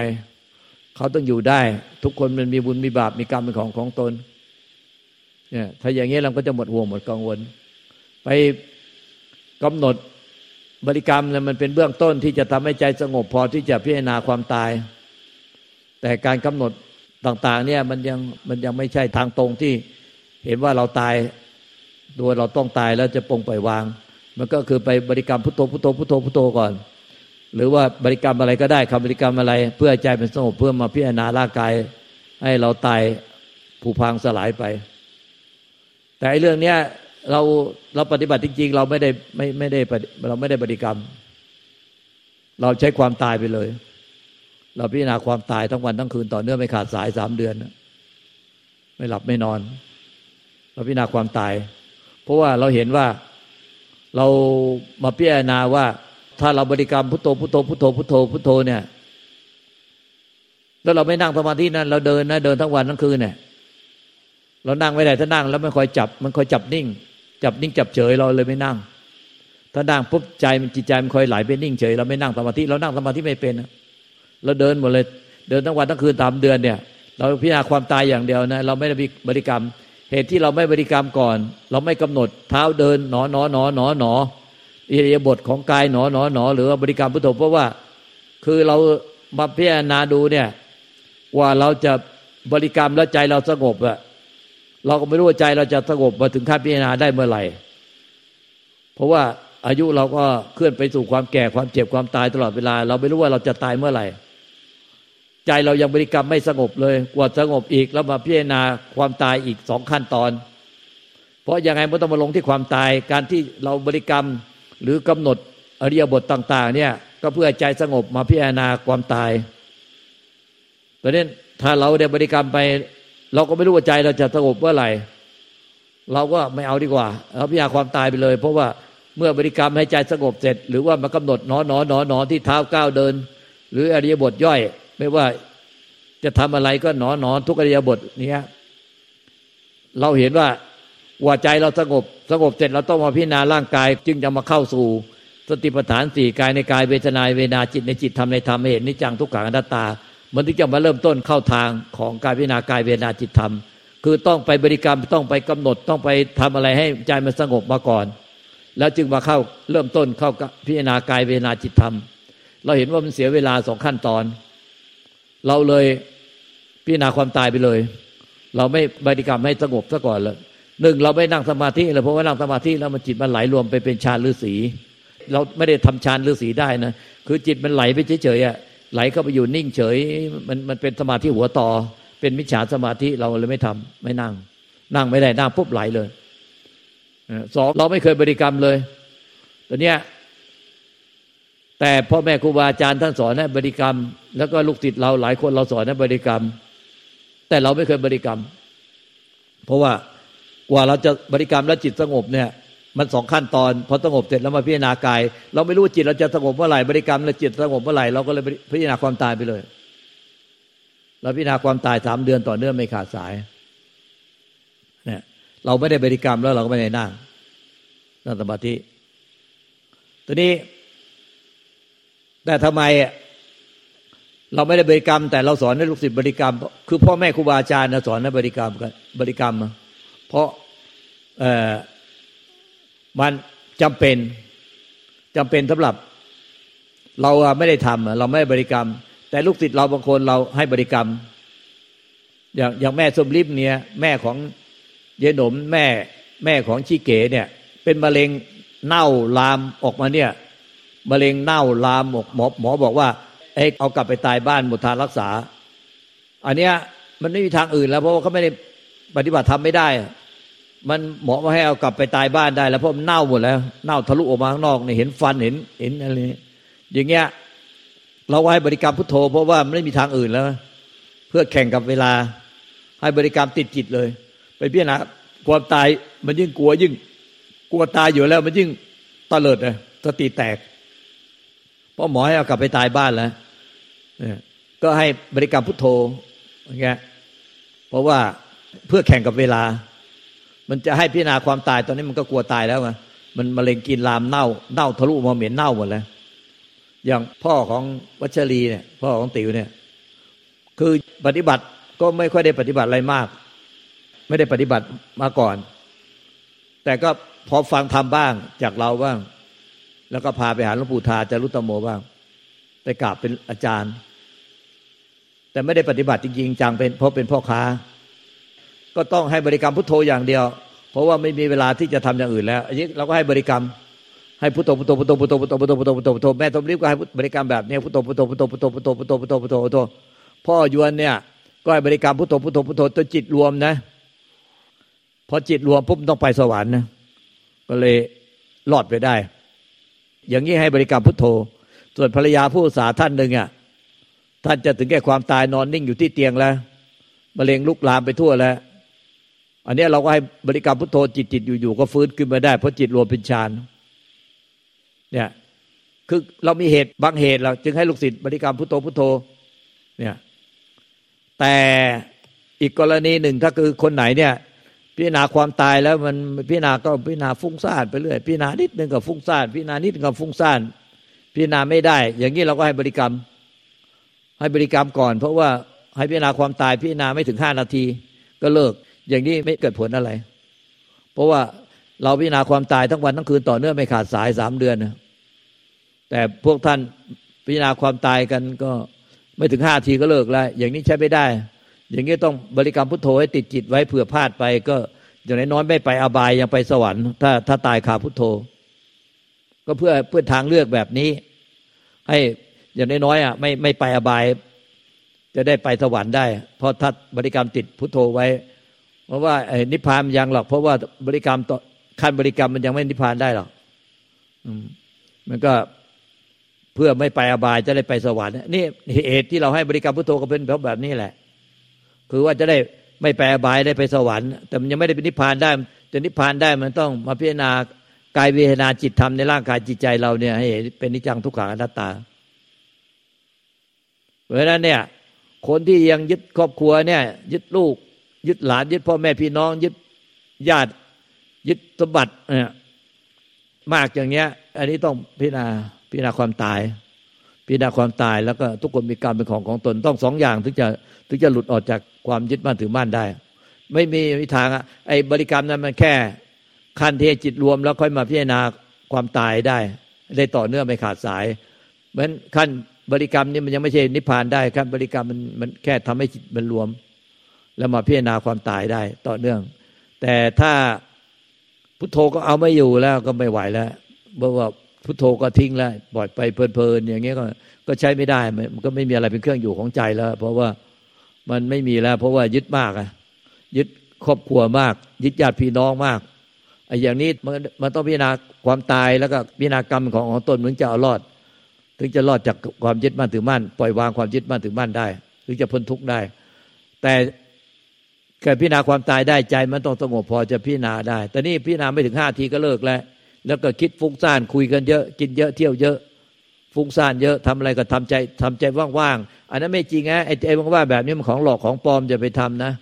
เขาต้องอยู่ได้ ทุกคนมันมีบุญมีบาปมีกรรมเป็นของของตนเนี่ยถ้าอย่างนี้เราก็จะหมดห่วงหมดกังวล ไปกำหนดบริกรรมเนี่ยมันเป็นเบื้องต้นที่จะทำให้ใจสงบพอที่จะพิจารณาความตาย แต่การกำหนด ต่างๆ เนี่ยมันยังมันยังไม่ใช่ทางตรงที่เห็นว่าเราตายโดยเราต้องตายแล้วจะปงปล่อยวาง มันก็คือไปบริกรรมพุทโธพุทโธพุทโธพุทโธก่อน หรือว่าบริกรรมอะไรก็ได้คำบริกรรมอะไร เพื่อใจเป็นสงบเพื่อมาพิจารณาร่างกาย ให้เราตายผุพังสลายไป แต่ไอ้เรื่องเนี้ยเราเราปฏิบัติจริง ๆ เราไม่ได้ไม่ไม่ได้เราไม่ได้บริกรรม เราใช้ความตายไปเลย เราพิจารณาความตายทั้งวันทั้งคืนต่อเนื่องไม่ขาดสายสามเดือน ไม่หลับไม่นอน เราพิจารณาความตาย เพราะว่าเราเห็นว่าเรามาพิจารณาว่า ถ้าเราบริกรรมพุทโธพุทโธพุทโธพุทโธพุทโธเนี่ย แล้วเราไม่นั่งสมาธินั้นเราเดินนะเดินทั้งวันทั้งคืนเนี่ยเรานั่งไม่ได้ถ้านั่งแล้วมันคอยจับ มันคอยจับนิ่ง จับนิ่งจับเฉยเราเลยไม่นั่ง ถ้านั่งปุ๊บใจมันจิตใจมันคอยไหลไปนิ่งเฉยเราไม่นั่งสมาธิเรานั่งสมาธิไม่เป็น เราเดินหมดเลย เดินทั้งวันทั้งคืนตามเดือนเนี่ย เราพิจารณาความตายอย่างเดียวนะเราไม่ได้บริกรรม เหตุที่เราไม่บริกรรมก่อน เราไม่กำหนดเท้าเดินหนอหนอหนอหนอหนออิริยาบถของกายหนอหนอหนอหรือว่าบริกรรมพุทโธเพราะว่า คือเรามาพิจารณาดูเนี่ย ว่าเราจะบริกรรมแล้วใจเราสงบอะเราก็ไม่รู้ว่าใจเราจะสงบมาถึงขั้นพิจารณาได้เมื่อไหร่ เพราะว่าอายุเราก็เคลื่อนไปสู่ความแก่ความเจ็บความตายตลอดเวลา เราไม่รู้ว่าเราจะตายเมื่อไหร่ ใจเรายังบริกรรมไม่สงบเลย กว่าสงบอีกแล้วมาพิจารณาความตายอีกสองขั้นตอน เพราะยังไงมันต้องมาลงที่ความตาย การที่เราบริกรรมหรือกำหนดอริยบทต่าง ๆ เนี่ยก็เพื่อใจสงบมาพิจารณาความตายเพราะนั้นถ้าเราได้บริกรรมไป เราก็ไม่รู้ว่าใจเราจะสงบเมื่อไหร่ เราก็ไม่เอาดีกว่าเราพิจารณาความตายไปเลย เพราะว่าเมื่อบริกรรมให้ใจสงบเสร็จ หรือว่ามากำหนดนอนนอนนอนนอนที่เท้าก้าวเดิน หรืออริยบทย่อย ไม่ว่าจะทำอะไรก็หนอหนอทุกอริยบทเนี้ยเราเห็นว่าว่าใจเราสงบ สงบเสร็จเราต้องมาพิจารณาร่างกาย จึงจะมาเข้าสู่ สติปัฏฐานสี่กายในกายเวทนาเวนาจิตในจิตธรรมในธรรมเห็นนิจังทุกขังอนัตตา มันถึงจะมาเริ่มต้นเข้าทางของการพิจารณากายเวทนาจิตธรรม คือต้องไปบริกรรมต้องไปกำหนดต้องไปทำอะไรให้ใจมันสงบมาก่อน แล้วจึงมาเข้าเริ่มต้นเข้าพิจารณากายเวทนาจิตธรรม เราเห็นว่ามันเสียเวลาสองขั้นตอน เราเลยพิจารณาความตายไปเลย เราไม่บริกรรมให้สงบซะก่อนเลยหนึ่งเราไม่นั่งสมาธิเลยเพราะว่านั่งสมาธิแล้วมันจิตมันไหลรวมไปเป็นฌานฤาษีเราไม่ได้ทำฌานฤาษีได้นะคือจิตมันไหลไปเฉยๆอะไหลเข้าไปอยู่นิ่งเฉย มันมันเป็นสมาธิหัวต่อ เป็นมิจฉาสมาธิเราเลยไม่ทำไม่นั่ง นั่งไม่ได้นั่งปุ๊บไหลเลยสองเราไม่เคยบริกรรมเลยตอนเนี้ย แต่พ่อแม่ครูบาอาจารย์ท่านสอนให้บริกรรม แล้วก็ลูกศิษย์เราหลายคนเราสอนให้บริกรรม แต่เราไม่เคยบริกรรม เพราะว่ากว่าเราจะบริกรรมแล้วจิตสงบเนี่ย มันสองขั้นตอนพอสงบเสร็จแล้วมาพิจารณากาย เราไม่รู้จิตเราจะสงบเมื่อไหร่บริกรรมแล้วจิตสงบเมื่อไหร่เราก็เลยพิจารณาความตายไปเลยเราพิจารณาความตายสามเดือนต่อเนื่องไม่ขาดสายเนี่ยเราไม่ได้บริกรรมแล้วเราก็ไม่ได้นั่งนั่งสมาธิตัวนี้ แต่ทำไมเราไม่ได้บริกรรม แต่เราสอนให้ลูกศิษย์บริกรรม คือพ่อแม่ครูบาอาจารย์สอนให้บริกรรมกันบริกรรม เพราะเออมันจำเป็นจำเป็นสำหรับ เราไม่ได้ทำเราไม่ได้บริกรรม แต่ลูกศิษย์เราบางคนเราให้บริกรรม อย่างอย่างแม่สมริบเนี่ย แม่ของเยนหนมแม่แม่ของชีเก๋เนี่ย เป็นมะเร็งเน่าลามออกมาเนี่ย มะเร็งเน่าลามออกหมอหมอบอกว่าเอ้เอากลับไปตายบ้านหมดทางรักษา อันเนี้ยมันไม่มีทางอื่นแล้วเพราะว่าเขาไม่ได้ปฏิบัติทำไม่ได้ มันหมอมาให้เอากลับไปตายบ้านได้ แล้วเพราะมันเน่าหมดแล้ว เน่าทะลุออกมาข้างนอกเนี่ยเห็นฟันเห็นเห็นอะไรอย่างเงี้ยเราให้บริกรรมพุทโธ เพราะว่าไม่มีทางอื่นแล้ว เพื่อแข่งกับเวลา ให้บริกรรมติดจิตเลย ไปพิจารณาความตายมันยิ่งกลัวยิ่ง กลัวตายอยู่แล้วมันยิ่งตะเลิดเลยสติแตก พราะหมอให้เอากลับไปตายบ้านแล้วก็ให้บริกรรมพุทโธอย่างเงี้ยเพราะว่าเพื่อแข่งกับเวลา มันจะให้พิจารณาความตายตอนนี้มันก็กลัวตายแล้วไงมันมะเร็งกินลามเน่า เน่าทะลุมาเหม็นเน่าหมดแล้ว อย่างพ่อของวัชรีเนี่ย พ่อของติ๋วเนี่ย คือปฏิบัติก็ไม่ค่อยได้ปฏิบัติอะไรมาก ไม่ได้ปฏิบัติมาก่อน แต่ก็พอฟังทำบ้างจากเราบ้าง แล้วก็พาไปหาหลวงปู่ทาจารุตโมบ้างไปกราบเป็นอาจารย์ แต่ไม่ได้ปฏิบัติจริงจังเป็นเพราะเป็นพ่อค้า ก็ต้องให้บริกรรมพุทโธอย่างเดียว เพราะว่าไม่มีเวลาที่จะทำอย่างอื่นแล้วอันนี้เราก็ให้บริกรรมให้พุทโธพุทโธพุทโธพุทโธพุทโธพุทโธพุทโธพุทโธพุทโธแม่ตมรีบก็ให้บริกรรมแบบนี้พุทโธพุทโธพุทโธพุทโธพุทโธพุทโธพุทโธพุทโธพุทโธพ่อยวนเนี่ย ก็ให้บริกรรมพุทโธพุทโธพุทโธจนจิตรวมนะ พอจิตรวมปุ๊บต้องไปสวรรค์นะก็เลยรอดไปได้ อย่างนี้ให้บริกรรมพุทโธ ส่วนภรรยาผู้สาท่านหนึ่งอะท่านจะถึงแก่ความตายนอนนิ่งอยู่ที่เตียงแล้วมะเร็งลุกลามไปทั่วแล้ว อันนี้เราก็ให้บริกรรมพุทโธจิตจิตอยู่ๆก็ฟื้นขึ้นมาได้เพราะจิตรวมเป็นฌานเนี่ยคือเรามีเหตุบางเหตุเราจึงให้ลูกศิษย์บริกรรมพุทโธพุทโธ เนี่ย แต่อีกกรณีหนึ่งถ้าคือคนไหนเนี่ย พิจารณาความตายแล้วมันพิจารณาก็พิจารณาฟุ้งซ่านไปเรื่อยพิจารณานิดนึงก็ฟุ้งซ่านพิจารณานิดนึงก็ฟุ้งซ่านพิจารณาไม่ได้ อย่างนี้เราก็ให้บริกรรม ให้บริกรรมก่อน เพราะว่าให้พิจารณาความตายพิจารณาไม่ถึงห้านาที ก็เลิก อย่างนี้ไม่เกิดผลอะไร เพราะว่าเราพิจารณาความตายทั้งวันทั้งคืนต่อเนื่องไม่ขาดสายสามเดือนนะแต่พวกท่านพิจารณาความตายกันก็ไม่ถึงห้าทีก็เลิกแล้วอย่างนี้ใช้ไม่ได้ อย่างนี้ต้องบริกรรมพุทโธให้ติดจิตไว้เผื่อพลาดไป ก็อย่างน้อยไม่ไปอบายยังไปสวรรค์ถ้าถ้าตายขาพุทโธ ก็เพื่อเพื่อทางเลือกแบบนี้ ให้อย่างน้อยอะไม่ไม่ไปอบาย จะได้ไปสวรรค์ได้ เพราะถ้าบริกรรมติดพุทโธไว้ เพราะว่านิพพานยังหรอก เพราะว่าบริกรรมต่อขั้นบริกรรมมันยังไม่นิพพานได้หรอกมันก็เพื่อไม่ไปอบายจะได้ไปสวรรค์นี่เหตุที่เราให้บริกรรมพุทโธก็เป็นเพราะแบบนี้แหละ คือว่าจะได้ไม่ไปอบายได้ไปสวรรค์ แต่มันยังไม่ได้เป็นนิพพานได้จะนิพพานได้มันต้องมาพิจารณากายเวทนาจิตธรรมในร่างกายจิตใจเราเนี่ยให้เป็นนิจังทุกขังอนัตตา เพราะฉะนั้นเนี่ยคนที่ยังยึดครอบครัวเนี่ย ยึดลูก ยึดหลาน ยึดพ่อแม่พี่น้อง ยึดญาติ ยึดสมบัติเนี่ยมากอย่างเนี้ย อันนี้ต้องพิจารณาพิจารณาความตาย พิจารณาความตายแล้วก็ทุกคนมีกรรมเป็นของของตนต้องสองอย่าง ถึงจะถึงจะหลุดออกจากความยึดมั่นถือมั่นได้ ไม่มีวิทางอะไอ้บริกรรมนั้นมันแค่ขั้นเทจิตรวมแล้วค่อยมาพิจารณาความตายได้ ได้ต่อเนื่องไม่ขาดสายเหมือนขั้นบริกรรมนี่มันยังไม่ใช่นิพพานได้ขั้นบริกรรมมันมันแค่ทำให้จิตมันรวม แล้วมาพิจารณาความตายได้ต่อเนื่อง แต่ถ้าพุทโธก็เอาไม่อยู่แล้วก็ไม่ไหวแล้วเพราะว่า พุทโธก็ทิ้งแล้วปล่อยไปเพลินๆอย่างเงี้ยก็ก็ใช้ไม่ได้มันก็ไม่มีอะไรเป็นเครื่องอยู่ของใจแล้ว เพราะว่ามันไม่มีแล้ว เพราะว่ายึดมากอะยึดครอบครัวมาก ยึดญาติพี่น้องมากไอ้อย่างนี้มันมันต้องพิจารณาความตายแล้วก็พิจารณากรรมของของตนถึงจะเอารอด ถึงจะรอดจากความยึดมั่นถือมั่นปล่อยวางความยึดมั่นถือมั่นได้ ถึงจะพ้นทุกข์ได้ แต่เกิดพิจารณาความตายได้ใจมันต้องสงบพอจะพิจารณาได้ แต่นี่พิจารณาไม่ถึงห้าทีก็เลิกแล้ว แล้วก็คิดฟุ้งซ่านคุยกันเยอะ กินเยอะเที่ยวเยอะ ฟุ้งซ่านเยอะทำอะไรก็ทำใจทำใจว่างๆอันนั้นไม่จริงนะไอ้ใจว่างๆแบบนี้มันของหลอกของปลอมจะไปทำนะ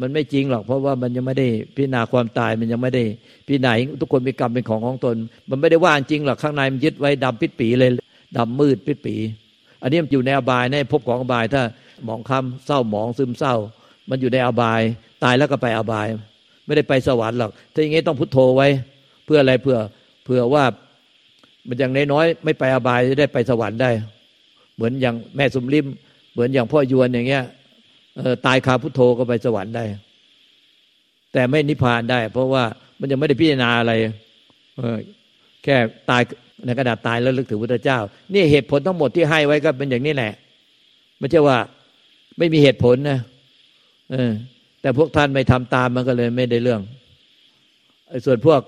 มันไม่จริงหรอก เพราะว่ามันยังไม่ได้พิจารณาความตายมันยังไม่ได้พิจารณาทุกคนมีกรรมเป็นของของตน มันไม่ได้ว่างจริงหรอกข้างในมันยึดไว้ดำปิดปีเลยดำมืดปิดปี อันนี้มันอยู่ในอบายในภพของอบายถ้าหมองคำเศร้าหมองซึมเศร้า มันอยู่ในอบาย ตายแล้วก็ไปอบาย ไม่ได้ไปสวรรค์หรอกถ้าอย่างงี้ต้องพุทโธไว้ เพื่ออะไรเพื่อ เพื่อว่ามันอย่างน้อยๆไม่ไปอบายจะได้ไปสวรรค์ได้ เหมือนอย่างแม่สุมลิม เหมือนอย่างพ่อยวนอย่างเงี้ยตายคาพุทโธก็ไปสวรรค์ได้ แต่ไม่นิพพานได้ เพราะว่ามันยังไม่ได้พิจารณาอะไรแค่ตายในกระดาษตายแล้วลึกถึงพระเจ้า นี่เหตุผลทั้งหมดที่ให้ไว้ก็เป็นอย่างนี้แหละไม่ใช่ว่าไม่มีเหตุผลนะเออแต่พวกท่านไม่ทำตามมันก็เลยไม่ได้เรื่องส่วนพวก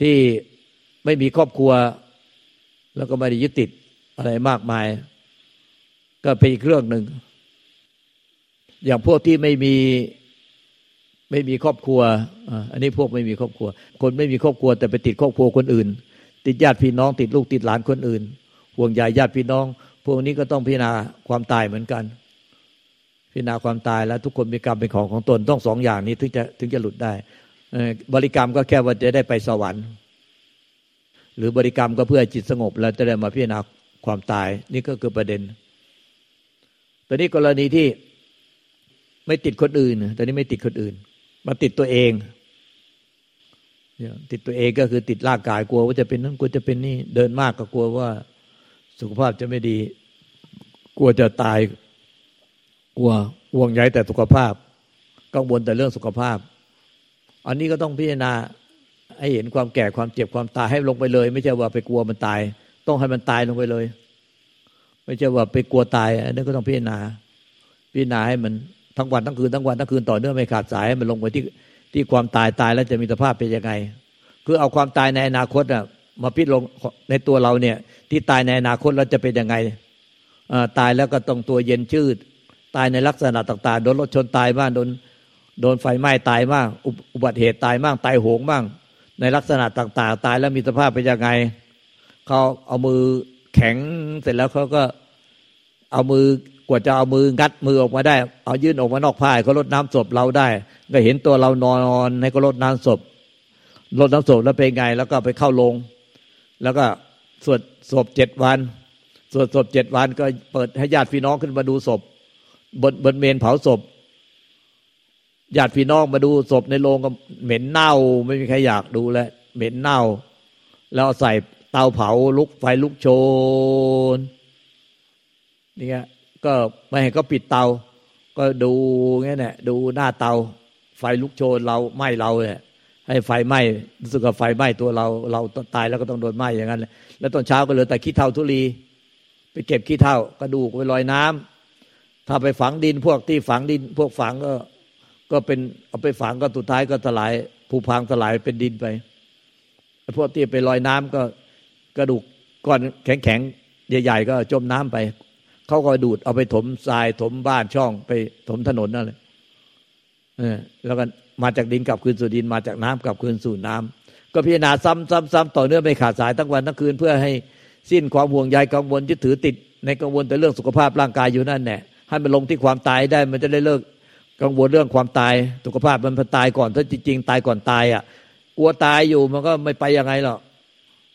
ที่ไม่มีครอบครัว แล้วก็ไม่ได้ยึดติดอะไรมากมาย ก็เป็นอีกเรื่องหนึ่ง อย่างพวกที่ไม่มีไม่มีครอบครัว อันนี้พวกไม่มีครอบครัว คนไม่มีครอบครัว แต่ไปติดครอบครัวคนอื่น ติดญาติพี่น้อง ติดลูกติดหลานคนอื่น ห่วงใยญาติพี่น้อง พวกนี้ก็ต้องพิจารณาความตายเหมือนกัน พิจารณาความตายแล้วทุกคนมีกรรมเป็นของของตนต้องสองอย่างนี้ถึงจะถึงจะหลุดได้ บริกรรมก็แค่ว่าจะได้ไปสวรรค์ หรือบริกรรมก็เพื่อจิตสงบ แล้วจะได้มาพิจารณาความตาย นี่ก็คือประเด็นตอนนี้กรณีที่ไม่ติดคนอื่นตอนนี้ไม่ติดคนอื่น มาติดตัวเองติดตัวเองก็คือติดร่างกายกลัวว่าจะเป็นนั้นกลัวจะเป็นนี่เดินมากก็กลัวว่าสุขภาพจะไม่ดี กลัวจะตาย กลัวห่วงใยแต่สุขภาพ กังวลแต่เรื่องสุขภาพ อันนี้ก็ต้องพิจารณาให้เห็นความแก่ความเจ็บความตายให้ลงไปเลย ไม่ใช่ว่าไปกลัวมันตาย ต้องให้มันตายลงไปเลย ไม่ใช่ว่าไปกลัวตายอันนี้ก็ต้องพิจารณา พิจารณาให้มันทั้งวันทั้งคืนทั้งวันทั้งคืนต่อเนื่องไม่ขาดสายให้มันลงไปที่ที่ความตายตายแล้วจะมีสภาพเป็นยังไง คือเอาความตายในอนาคตอะมาพิจลงในตัวเราเนี่ย ที่ตายในอนาคตเราจะเป็นยังไงตายแล้วก็ต้องตัวเย็นชืด ตายในลักษณะต่างๆโดนรถชนตายบ้างโดน โดนไฟไหม้ตายบ้างอุบัติเหตุตายบ้างตายโหงบ้างในลักษณะต่าง ๆ ตายแล้วมีสภาพเป็นยังไงเขาเอามือแข็งเสร็จแล้วเขาก็เอามือกว่าจะเอามืองัดมือออกมาได้ เอายื่นออกมานอกผ้าเขาลดน้ำศพเราได้ ก็เห็นตัวเรานอนในก็ลดน้ำศพลดน้ำศพแล้วเป็นไง แล้วก็ไปเข้าลง แล้วก็สวดศพเจ็ดวันสวดศพเจ็ดวันก็เปิดให้ญาติพี่น้องขึ้นมาดูศพบนบนเมนเผาศพ ญาติพี่น้องมาดูศพในโรงก็เหม็นเน่า ไม่มีใครอยากดูแล้วเหม็นเน่า แล้วใส่เตาเผาลุกไฟลุกโชนนี่ยก็ไม่ให้ก็ปิดเตา ก็ดูงี้แหละดูหน้าเตา ไฟลุกโชนเราไหม้เราเนี่ยให้ไฟไหม้รู้สึกว่าไฟไหม้ตัวเรา เราตายแล้วก็ต้องโดนไหม้อย่างนั้นแล้วตอนเช้าก็เหลือแต่ขี้เท่าทุลี ไปเก็บขี้เท่ากระดูกไปลอยน้ำถ้าไปฝังดินพวกที่ฝังดิน พวกฝังก็ ก็เป็นเอาไปฝังก็สุดท้ายก็สลายผุพังสลายเป็นดินไปพวกที่ไปลอยน้ำก็กระดูกก้อนแข็งๆใหญ่ๆก็จมน้ำไปเขาก็ดูดเอาไปถมทรายถมบ้านช่องไปถมถนนนั่นเลยแล้วก็มาจากดินกลับคืนสู่ดินมาจากน้ำกลับคืนสู่น้ำก็พิจารณาซ้ำซ้ำซ้ำต่อเนื่องไม่ขาดสายทั้งวันทั้งคืนเพื่อให้สิ้นความห่วงใยกังวลยึดถือติด ในกังวลแต่เรื่องสุขภาพร่างกายอยู่นั่นแหละให้มันลงที่ความตายได้มันจะได้เลิก กังวลเรื่องความตายสุขภาพมันพตายก่อน ถ้าจริง ๆ ตายก่อนตายอะกลัวตายอยู่มันก็ไม่ไปยังไงหรอก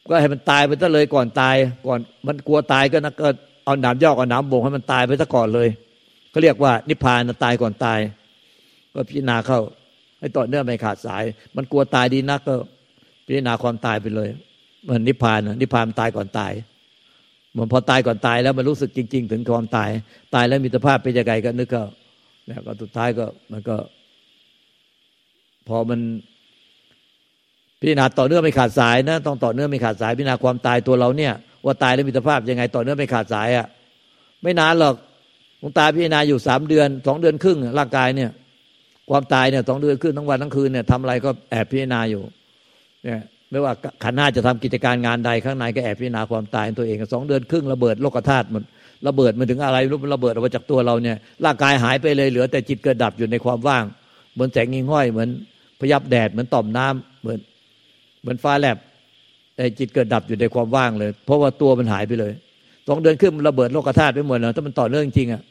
ก็ให้มันตายไปซะเลยก่อนตาย ก่อนมันกลัวตายก็นะก็เอาหนามยอกเอาหนามบ่งให้มันตายไปซะก่อนเลยเขาเรียกว่า นิพพานตายก่อนตาย ก็พิจารณาเข้า ให้ต่อเนื่องไม่ขาดสาย มันกลัวตายดีนักก็พิจารณาความตายไปเลย มันนิพพานนิพพานตายก่อนตายมันพอตายก่อนตายแล้วมันรู้สึกจริง ๆ ถึงความตาย ตายแล้วมีสภาพเป็นยังไงก็นึกก็ แล้วก็สุดท้ายก็มันก็ พอมัน พิจารณาต่อเนื่องไม่ขาดสายนะ ต้องต่อเนื่องไม่ขาดสาย พิจารณาความตายตัวเราเนี่ย ว่าตายแล้วมีสภาพยังไง ต่อเนื่องไม่ขาดสายอะ่ะไม่นานหรอกลวงตาพิจารณาอยู่สามเดือนสองเดือนครึ่งร่างกายเนี่ย ความตายเนี่ยสองเดือนครึ่งทั้งวันทั้งคืนเนี่ยทำอะไรก็แอบพิจารณาอยู่เนี่ยไม่ว่าขันหน้าจะทำกิจการงานใดข้างในก็แอบพิจารณาความตายตัวเองสองเดือนครึ่งระเบิดโลกธาตุมัน ระเบิดมันถึงอะไรรู้มันระเบิดออกมาจากตัวเราเนี่ยร่างกายหายไปเลยเหลือ แต่จิตเกิดดับอยู่ในความว่าง เหมือนแสงงิงห้อยเหมือนพยับแดดเหมือนต่อมน้ำเหมือน เหมือนฟ้าแลบแต่จิตเกิดดับอยู่ในความว่างเลย เพราะว่าตัวมันหายไปเลยสองเดือนขึ้นมันระเบิดโลกธาตุไปหมดแล้วถ้ามันต่อเนื่องจริงอะ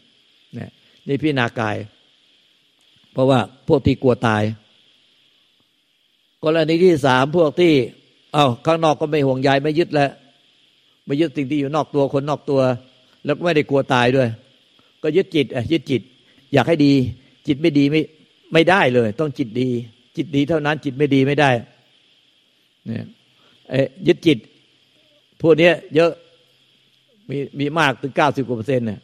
นี่นี่พี่นากาย เพราะว่าพวกที่กลัวตายกรณีที่สามพวกที่เอา้าข้างนอกก็ไม่ห่วงใยไม่ยึดแล้วไม่ยึดสิ่งที่อยู่นอกตัวคนนอกตัว แล้วก็ไม่ได้กลัวตายด้วย ก็ยึดจิตอะยึดจิต อยากให้ดี จิตไม่ดีไม่ไม่ได้เลย ต้องจิตดี จิตดีเท่านั้น จิตไม่ดีไม่ได้เนี่ยยึดจิต พวกนี้เยอะมีมีมากถึงเก้าสิบกว่าเปอร์เซ็นต์เนี่ย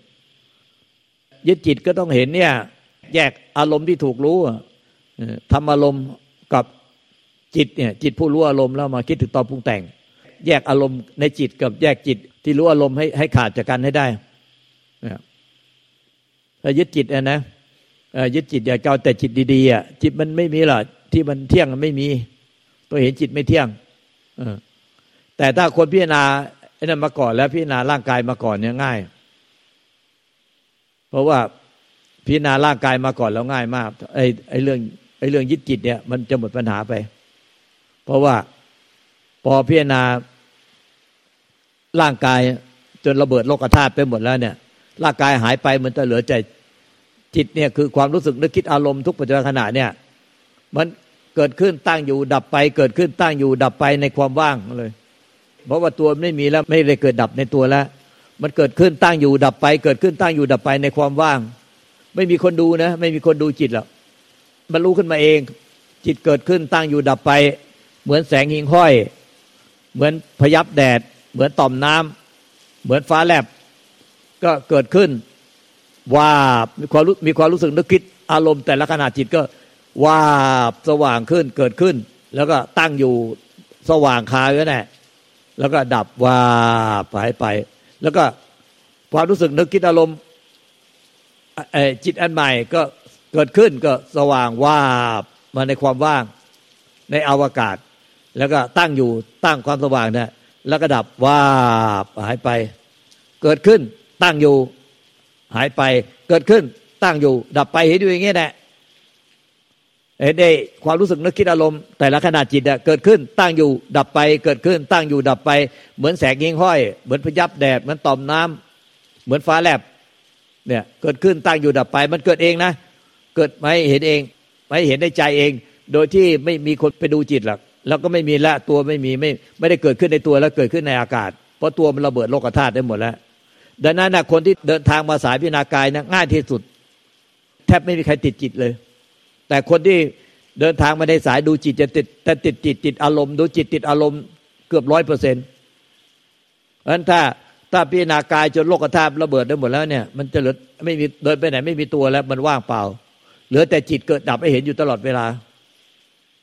ยึดจิตก็ต้องเห็นเนี่ย แยกอารมณ์ที่ถูกรู้ทำอารมณ์กับจิตเนี่ย จิตผู้รู้อารมณ์แล้วมาคิดถึงตอนปรุงแต่ง แยกอารมณ์ในจิตกับแยกจิต ที่รู้อารมณ์ให้ให้ขาดจากกันให้ได้ถ้ายึดจิตนะยึดจิตอย่าเกาแต่จิตดีๆอะจิตมันไม่มีหรอกที่มันเที่ยงไม่มี ตัวเห็นจิตไม่เที่ยงแต่ถ้าคนพิจารณาไอ้นั่นมาก่อนแล้วพิจารณาร่างกายมาก่อนเนี่ยง่าย เพราะว่าพิจารณาร่างกายมาก่อนแล้วง่ายมากไอ้ไอ้เรื่องไอ้เรื่องยึดจิตเนี่ย มันจะหมดปัญหาไป เพราะว่า พอพิจารณาร่างกายจนระเบิดโลกธาตุไปหมดแล้วเนี่ย ร่างกายหายไปมันจะเหลือใจจิตเนี่ยคือความรู้สึกนึกคิดอารมณ์ทุกปัจจุบันขณะเนี่ย มันเกิดขึ้นตั้งอยู่ดับไป เกิดขึ้นตั้งอยู่ดับไปในความว่างเลย เพราะว่าตัวไม่มีแล้วไม่ได้เกิดดับในตัวแล้ว มันเกิดขึ้นตั้งอยู่ดับไป เกิดขึ้นตั้งอยู่ดับไปในความว่าง ไม่มีคนดูนะ ไม่มีคนดูจิตหรอกมันรู้ขึ้นมาเอง จิตเกิดขึ้นตั้งอยู่ดับไป เหมือนแสงหิงห้อย เหมือนพยับแดด เหมือนต่อมน้ำเหมือนฟ้าแลบ ก็เกิดขึ้นว่ามีความรู้มีความรู้สึกนึกคิดอารมณ์แต่ละขณะจิตก็ว่าสว่างขึ้นเกิดขึ้น แล้วก็ตั้งอยู่สว่างคาไว้แน่แล้วก็ดับว่าหายไป แล้วก็ความรู้สึกนึกคิดอารมณ์จิตอันใหม่ก็เกิดขึ้นก็สว่างว่ามาในความว่างในอวกาศ แล้วก็ตั้งอยู่ตั้งความสว่างเนี่ยแล้วก็ดับว่าหายไป เกิดขึ้น ตั้งอยู่ หายไป เกิดขึ้น ตั้งอยู่ ดับไปเห็นอยู่อย่างเงี้ยแหละเห็นได้ความรู้สึกนึกคิดอารมณ์แต่ละขนาดจิตเกิดขึ้น ตั้งอยู่ ดับไป เกิดขึ้น ตั้งอยู่ดับไป เหมือนแสงยิงห้อย เหมือนพยับแดดเหมือนต่อมน้ำเหมือนฟ้าแลบเนี่ยเกิดขึ้นตั้งอยู่ดับไป มันเกิดเองนะ เกิดไม่เห็นเอง ไม่เห็นในใจเอง โดยที่ไม่มีคนไปดูจิตหรอก แล้วก็ไม่มีละตัวไม่มีไม่ไม่ได้เกิดขึ้นในตัวแล้วเกิดขึ้นในอากาศ เพราะตัวมันระเบิดโลกธาตุได้หมดแล้ว ดังนั้นนะคนที่เดินทางมาสายพิจารณากายนะง่ายที่สุด แทบไม่มีใครติดจิตเลย แต่คนที่เดินทางมาในสายดูจิตจะติดแต่ติดจิตติดอารมณ์ดูจิตติดอารมณ์เกือบร้อยเปอร์เซ็นต์เพราะฉะนั้นถ้าถ้าพิจารณากายจนโลกธาตุระเบิดได้หมดแล้วเนี่ย มันจะเหลือไม่มีเดินไปไหนไม่มีตัวแล้วมันว่างเปล่า เหลือแต่จิตเกิดดับให้เห็นอยู่ตลอดเวลา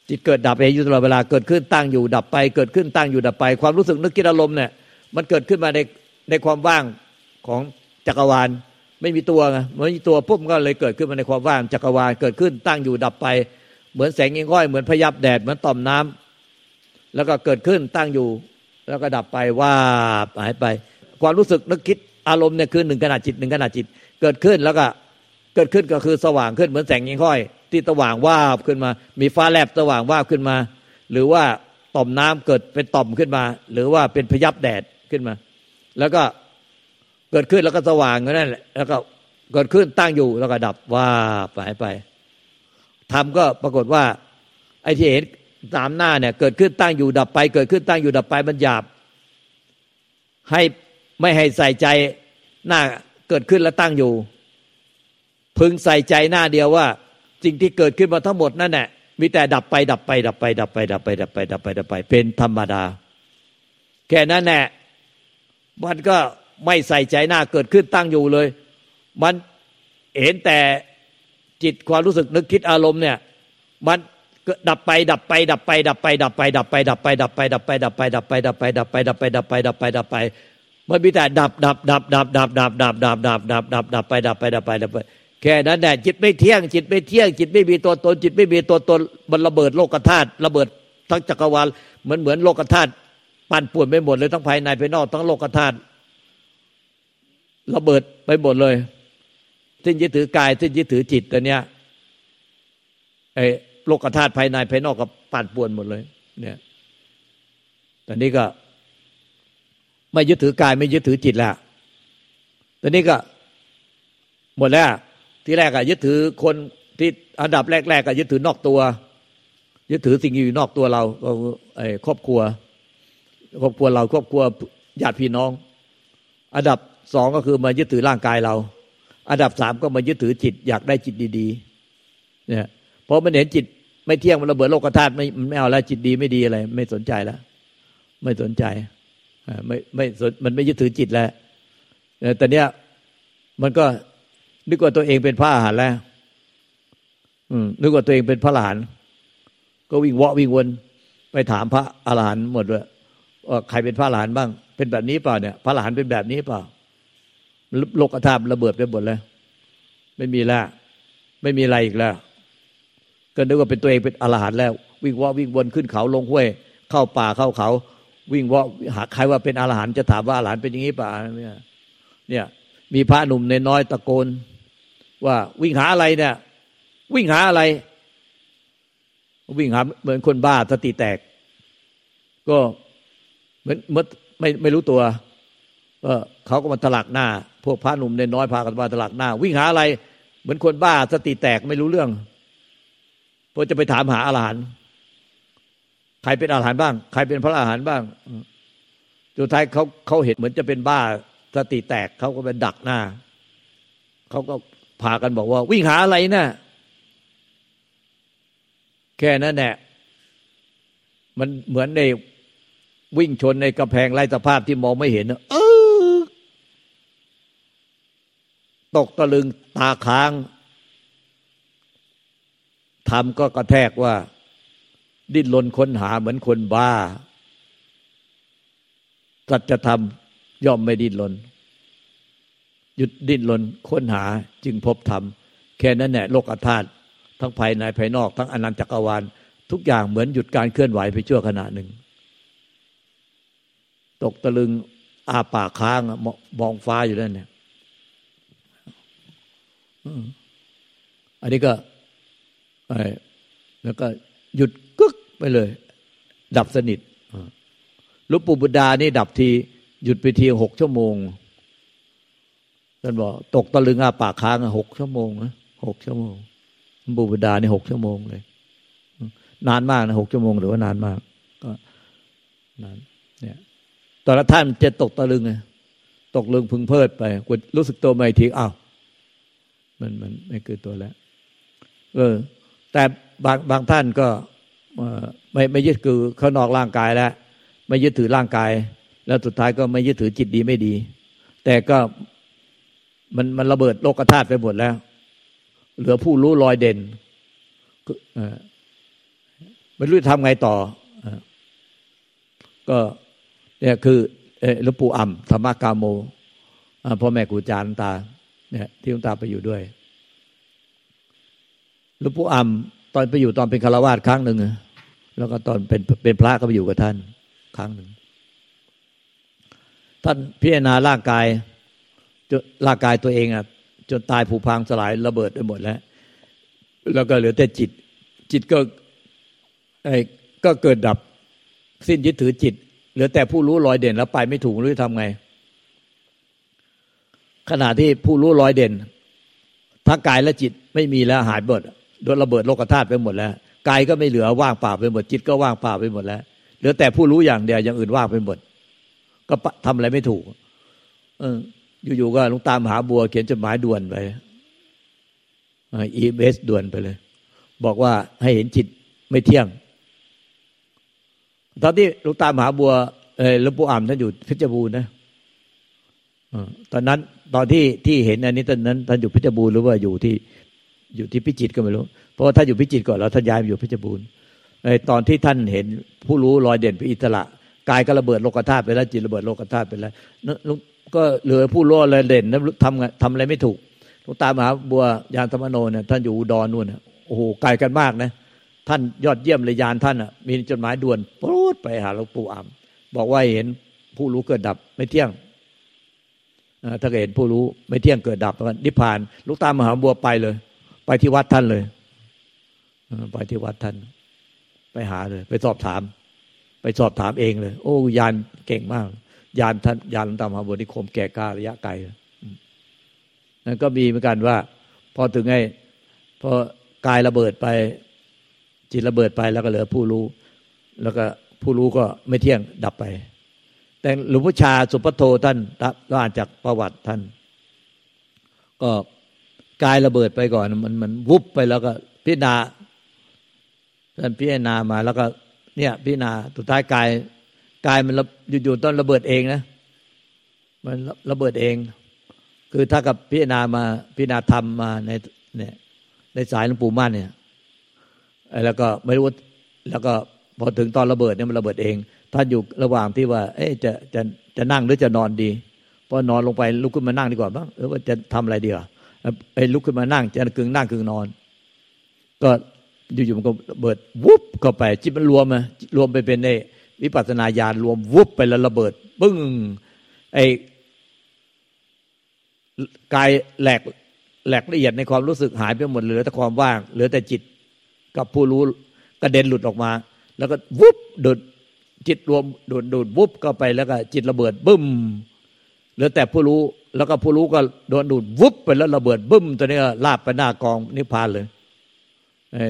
จิตเกิดดับเห็นอยู่ตลอดเวลาเกิดขึ้นตั้งอยู่ดับไป เกิดขึ้นตั้งอยู่ดับไป ความรู้สึกนึกคิดอารมณ์เนี่ยมันเกิดขึ้นมาในในความว่างของจักรวาล ไม่มีตัวไงไม่มีตัวปุ๊บก็เลยเกิดขึ้นมาในความว่างจักรวาลเกิดขึ้นตั้งอยู่ดับไป เหมือนแสงยิงก้อยเหมือนพยับแดดเหมือนต่อมน้ำแล้วก็เกิดขึ้นตั้งอยู่ แล้วก็ดับไปว่าหายไป ความรู้สึกนึกคิดอารมณ์เนี่ยคือหนึ่งขนาดจิตหนึ่งขนาดจิต เกิดขึ้นแล้วก็เกิดขึ้นก็คือสว่างขึ้นเหมือนแสงยิงก้อย ที่สว่างว่าขึ้นมา มีฟ้าแลบสว่างว่าขึ้นมา หรือว่าต่อมน้ำเกิดเป็นต่อมขึ้นมา หรือว่าเป็นพยับแดดขึ้นมา แล้วก็เกิดขึ้นแล้วก็สว่างนั่นแหละแล้วก็เกิดขึ้นตั้งอยู่แล้วก็ดับว่าไปไปทำก็ปรากฏว่า ไอ้ที่เห็นสามหน้าเนี่ย เกิดขึ้นตั้งอยู่ดับไป เกิดขึ้นตั้งอยู่ดับไปมันหยาบ ให้ไม่ให้ใส่ใจหน้าเกิดขึ้นแล้วตั้งอยู่ พึงใส่ใจหน้าเดียวว่า สิ่งที่เกิดขึ้นมาทั้งหมดนั่นแหละมีแต่ดับไปดับไป ดับไป ดับไป ดับไป ดับไป ดับไป ดับไป เป็นธรรมดา แค่นั้นแหละมันก็ไม่ใส่ใจหน้าเกิดขึ้นตั้งอยู่เลย มันเห็นแต่จิตความรู้สึกนึกคิดอารมณ์เนี่ย มันดับไป ดับไป ดับไป ดับไป ดับไป ดับไป ดับไป ดับไป ดับไป ดับไป ดับไป ดับไป ดับไป ดับไป ดับไป ดับไป ดับไป มันมีแต่ดับ ดับ ดับ ดับ ดับ ดับ ดับ ดับ ดับ ดับ ดับ ดับไป ดับไป ดับไป ดับไป แค่นั้นแหละจิตไม่เที่ยง จิตไม่เที่ยง จิตไม่มีตัวตน จิตไม่มีตัวตนมันระเบิดโลกธาตุระเบิดทั้งจักรวาลเหมือนเหมือนโลกธาตุปั่นป่วนไปหมดเลยทั้งภายในภายนอกทั้งโลกธาตุระเบิดไปหมดเลยสิ้นยึดถือกายสิ้นยึดถือจิตตัวเนี้ยไอ้โลกธาตุภายในภายนอกก็ปั่นป่วนหมดเลย เนี่ยตอนนี้ก็ ไม่ยึดถือกายไม่ยึดถือจิตแล้วตอนนี้ก็ หมดแล้ว ที่แรกอะยึดถือคนที่อันดับแรกๆก็ยึดถือนอกตัว ยึดถือสิ่งอยู่นอกตัวเราไอ้ครอบครัว ครอบครัวเราครอบครัวญาติพี่น้อง อันดับสองก็คือมายึดถือร่างกายเรา อันดับสามก็มายึดถือจิต อยากได้จิตดีๆ เนี่ยพอมันเห็นจิตไม่เที่ยงมันระเบิดโลกธาตุไม่ไม่เอาแล้วจิตดีไม่ดีอะไร ไม่สนใจแล้วไม่สนใจไม่ไม่มันไม่ยึดถือจิตแล้วแต่เนี้ยมันก็ นึกว่าตัวเองเป็นพระอาหารแล้วนึกว่าตัวเองเป็นพระอรหันต์ก็วิ่งวะวิ่งวนไปถามพระอรหันต์หมดว่าใครเป็นพระอรหันต์บ้าง เป็นแบบนี้เปล่าเนี่ย พระอรหันต์เป็นแบบนี้เปล่าโลกธาตุระเบิดไปหมดแล้ว ไม่มีแล้วไม่มีอะไรอีกแล้ว ก็นึกว่าเป็นตัวเองเป็นอรหันต์แล้ว วิ่งวะวิ่งวนขึ้นเขาลงห้วย เข้าป่าเข้าเขา วิ่งวะหาใครว่าเป็นอรหันต์จะถามว่าอรหันต์เป็นอย่างนี้ป่าเนี่ยเนี่ย มีพระหนุ่มในน้อยตะโกน ว่าวิ่งหาอะไรเนี่ย วิ่งหาอะไร วิ่งหาเหมือนคนบ้าสติแตก ก็เหมือนเมื่อไม่ไม่รู้ตัวก็เขาก็มาตลักหน้า พวกพระหนุ่มในน้อยพากันมาตลักหน้า วิ่งหาอะไร เหมือนคนบ้าสติแตกไม่รู้เรื่องพอจะไปถามหาอาหารใครเป็นอาหารบ้าง ใครเป็นพระอาหารบ้างสุดท้ายเขาเขาเห็นเหมือนจะเป็นบ้าสติแตกเขาก็ไปดักหน้าเขาก็ พากันบอกว่า วิ่งหาอะไรนะ่ะแค่นั้นแหละมันเหมือนในวิ่งชนในกำแพงไร้สภาพที่มองไม่เห็นเออตกตะลึงตาค้างทำก็กระแทกว่า ดิ้นรนค้นหาเหมือนคนบ้าสัจธรรมย่อมไม่ดิ้นรน หยุดดิ้นรนค้นหาจึงพบธรรม แค่นั้นแหละโลกธาตุทั้งภายในภายนอก ทั้งอนันตจักรวาล ทุกอย่างเหมือนหยุดการเคลื่อนไหวไปชั่วขณะหนึ่ง ตกตะลึงอาปากค้างมองฟ้าอยู่นั่นเนี่ยอันนี้ก็แล้วก็หยุดกึกไปเลย ดับสนิทลุปูบุดานี่ดับที หยุดไปทีหกชั่วโมง ท่านบอกตกตะลึงอาปากค้างหกชั่วโมงนะหกชั่วโมงบุบดานี่หกชั่วโมงเลย นานมากนะหกชั่วโมงหรือว่านานมากก็นานเนี่ยตอนละท่านจะตกตะลึงไงตกลึงพึงเพิดไปกดรู้สึกตัวใหม่ทีอ้าวมันมันไม่เกิดตัวแล้ว เออ แต่บางบางท่านก็ไม่ไม่ยึดคือเขานอกร่างกายแล้ว ไม่ยึดถือร่างกาย แล้วสุดท้ายก็ไม่ยึดถือจิตดีไม่ดี แต่ก็ มันมันระเบิดโลกธาตุไปหมดแล้ว เหลือผู้รู้ลอยเด่นไม่รู้จะทำไงต่อ ก็เนี่ยคือหลวงปู่อ่ำธรรมกาโมพ่อแม่ครูจารย์ตา เนี่ยที่ลวงตาไปอยู่ด้วยหลวงปู่อ่ำตอนไปอยู่ตอนเป็นคารวาสครั้งหนึ่งแล้วก็ตอนเป็นเป็นพระก็ไปอยู่กับท่าน ครั้งหนึ่ง ท่านพิจารณาร่างกาย จนร่างกายตัวเองอะจนตายผุพังสลายระเบิดไปหมดแล้ว แล้วก็เหลือแต่จิต จิตก็ไอ้ก็เกิดดับสิ้นยึดถือจิต เหลือแต่ผู้รู้ลอยเด่นแล้วไปไม่ถูกรู้ทำไง ขณะที่ผู้รู้ลอยเด่นทั้งกายและจิตไม่มีแล้วหายหมดโดนระเบิดโลกธาตุไปหมดแล้วกายก็ไม่เหลือว่างเปล่าไปหมดจิตก็ว่างเปล่าไปหมดแล้ว เหลือแต่ผู้รู้อย่างเดียวอย่างอื่นว่างไปหมด ก็ทำอะไรไม่ถูก เออ อยู่ๆก็ลุงตามหาบัว เขียนจดหมายด่วนไปอีเมสด่วนไปเลย บอกว่าให้เห็นจิตไม่เที่ยง ตอนที่ลุงตามหาบัวเออหลวงปู่อ่ำท่านอยู่เพชรบูรณ์นะตอนนั้นตอนที่ที่เห็นอันนี้ตอนนั้นท่านอยู่เพชรบูรณ์หรือว่าอยู่ที่อยู่ที่พิจิตรก็ไม่รู้ เพราะว่าท่านอยู่พิจิตรก่อนแล้วท่านย้ายมาอยู่เพชรบูรณ์ไอ้ตอนที่ท่านเห็นผู้รู้ลอยเด่นไปอิสระ กายก็ระเบิดโลกธาตุไปแล้วจิตระเบิดโลกธาตุไปแล้วก็เหลือผู้รู้อะไรเด่นแล้วทำทำอะไรไม่ถูกหลวงตามหาบัวยานธรรมโนเนี่ยท่านอยู่อุดรนู่นโอ้โหไกลกันมากนะ ท่านยอดเยี่ยมเลยยานท่านอะมีจดหมายด่วนปูดไปหาหลวงปู่อามบอกว่าเห็นผู้รู้เกิดดับไม่เที่ยงถ้าเห็นผู้รู้ไม่เที่ยงเกิดดับนิพพานลูกตามมหาบัวไปเลย ไปที่วัดท่านเลยไปที่วัดท่าน ไปหาเลย ไปสอบถาม ไปสอบถามเองเลย โอ้ยานเก่งมาก ยานท่านยานตามหาบัวนิคมแก่การะยะไกลนั่นก็มีเหมือนกันว่า พอถึงไงพอกายระเบิดไป จิตระเบิดไปแล้วก็เหลือผู้รู้ แล้วก็ผู้รู้ก็ไม่เที่ยงดับไป แต่หลวงพ่อชาสุปโทท่านก็อ่านจากประวัติท่าน ก็กายระเบิดไปก่อน มันมันวุบไปแล้วก็พิจารณาท่านพิจารณามาแล้วก็ เนี่ยพิจารณาสุดท้ายกายกายมันอยู่ๆต้นระเบิดเองนะ มันระเบิดเอง คือถ้ากับพิจารณามาพิจารณาธรรมมาในเนี่ยในสายหลวงปู่มั่นเนี่ยแล้วก็ไม่รู้แล้วก็พอถึงตอนระเบิดเนี่ยมันระเบิดเองท่านอยู่ระหว่างที่ว่า เอ๊จะจะจะนั่งหรือจะนอนดีพอนอนลงไปลุกขึ้นมานั่งดีกว่าบ้างหรือว่าจะทำอะไรดีอะไอ้ลุกขึ้นมานั่งจะกึ่งนั่งกึ่งนอน ก็ อยู่ๆมันก็เบิดวุบเข้าไป จิตมันรวมมารวมไปเป็นในวิปัสสนาญาณรวมวุบไปแล้วระเบิดปึ้งไอ้กายแหลกแหลกละเอียดในความรู้สึกหายไปหมดเหลือแต่ความว่างเหลือแต่จิตกับผู้รู้กระเด็นหลุดออกมา แล้วก็วุบโดดจิตรวมโดดโดดวุบเข้าไปแล้วก็จิตระเบิดบึ้มเหลือแต่ผู้รู้แล้วก็ผู้รู้ก็โดนดูดวุบไปแล้วระเบิดบึ้มตัวนี้ลาบไปหน้ากองนิพพานเลย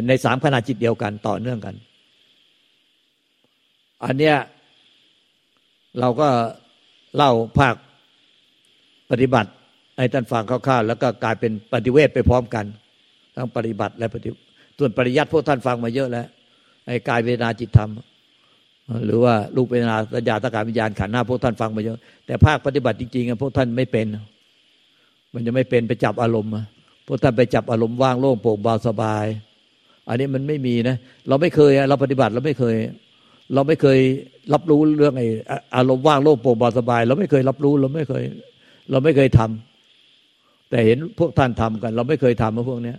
ในสามขณะจิตเดียวกันต่อเนื่องกัน อันเนี้ยเราก็เล่าภาคปฏิบัติให้ท่านฟังคร่าวๆแล้วก็กลายเป็นปฏิเวทไปพร้อมกันทั้งปฏิบัติและปฏิส่วนปริยัติพวกท่านฟังมาเยอะแล้วไอ้กายเวทนาจิตธรรม หรือว่าลูกเวทนาสัญญาตการวิญญาณขันธ์หน้าพวกท่านฟังมาเยอะ แต่ภาคปฏิบัติจริงๆพวกท่านไม่เป็น มันจะไม่เป็นไปจับอารมณ์พวกท่านไปจับอารมณ์ว่างโล่งโปร่งเบาสบาย นนี้มันไม่มีนะ เราไม่เคยเราปฏิบัติเราไม่เคย เราไม่เคยรับรู้เรื่องไอ้อารมณ์ว่างโลกโปร่งเบาสบาย เราไม่เคยรับรู้เราไม่เคย เราไม่เคยทำแต่เห็นพวกท่านทำกัน เราไม่เคยทำมาพวกเนี้ย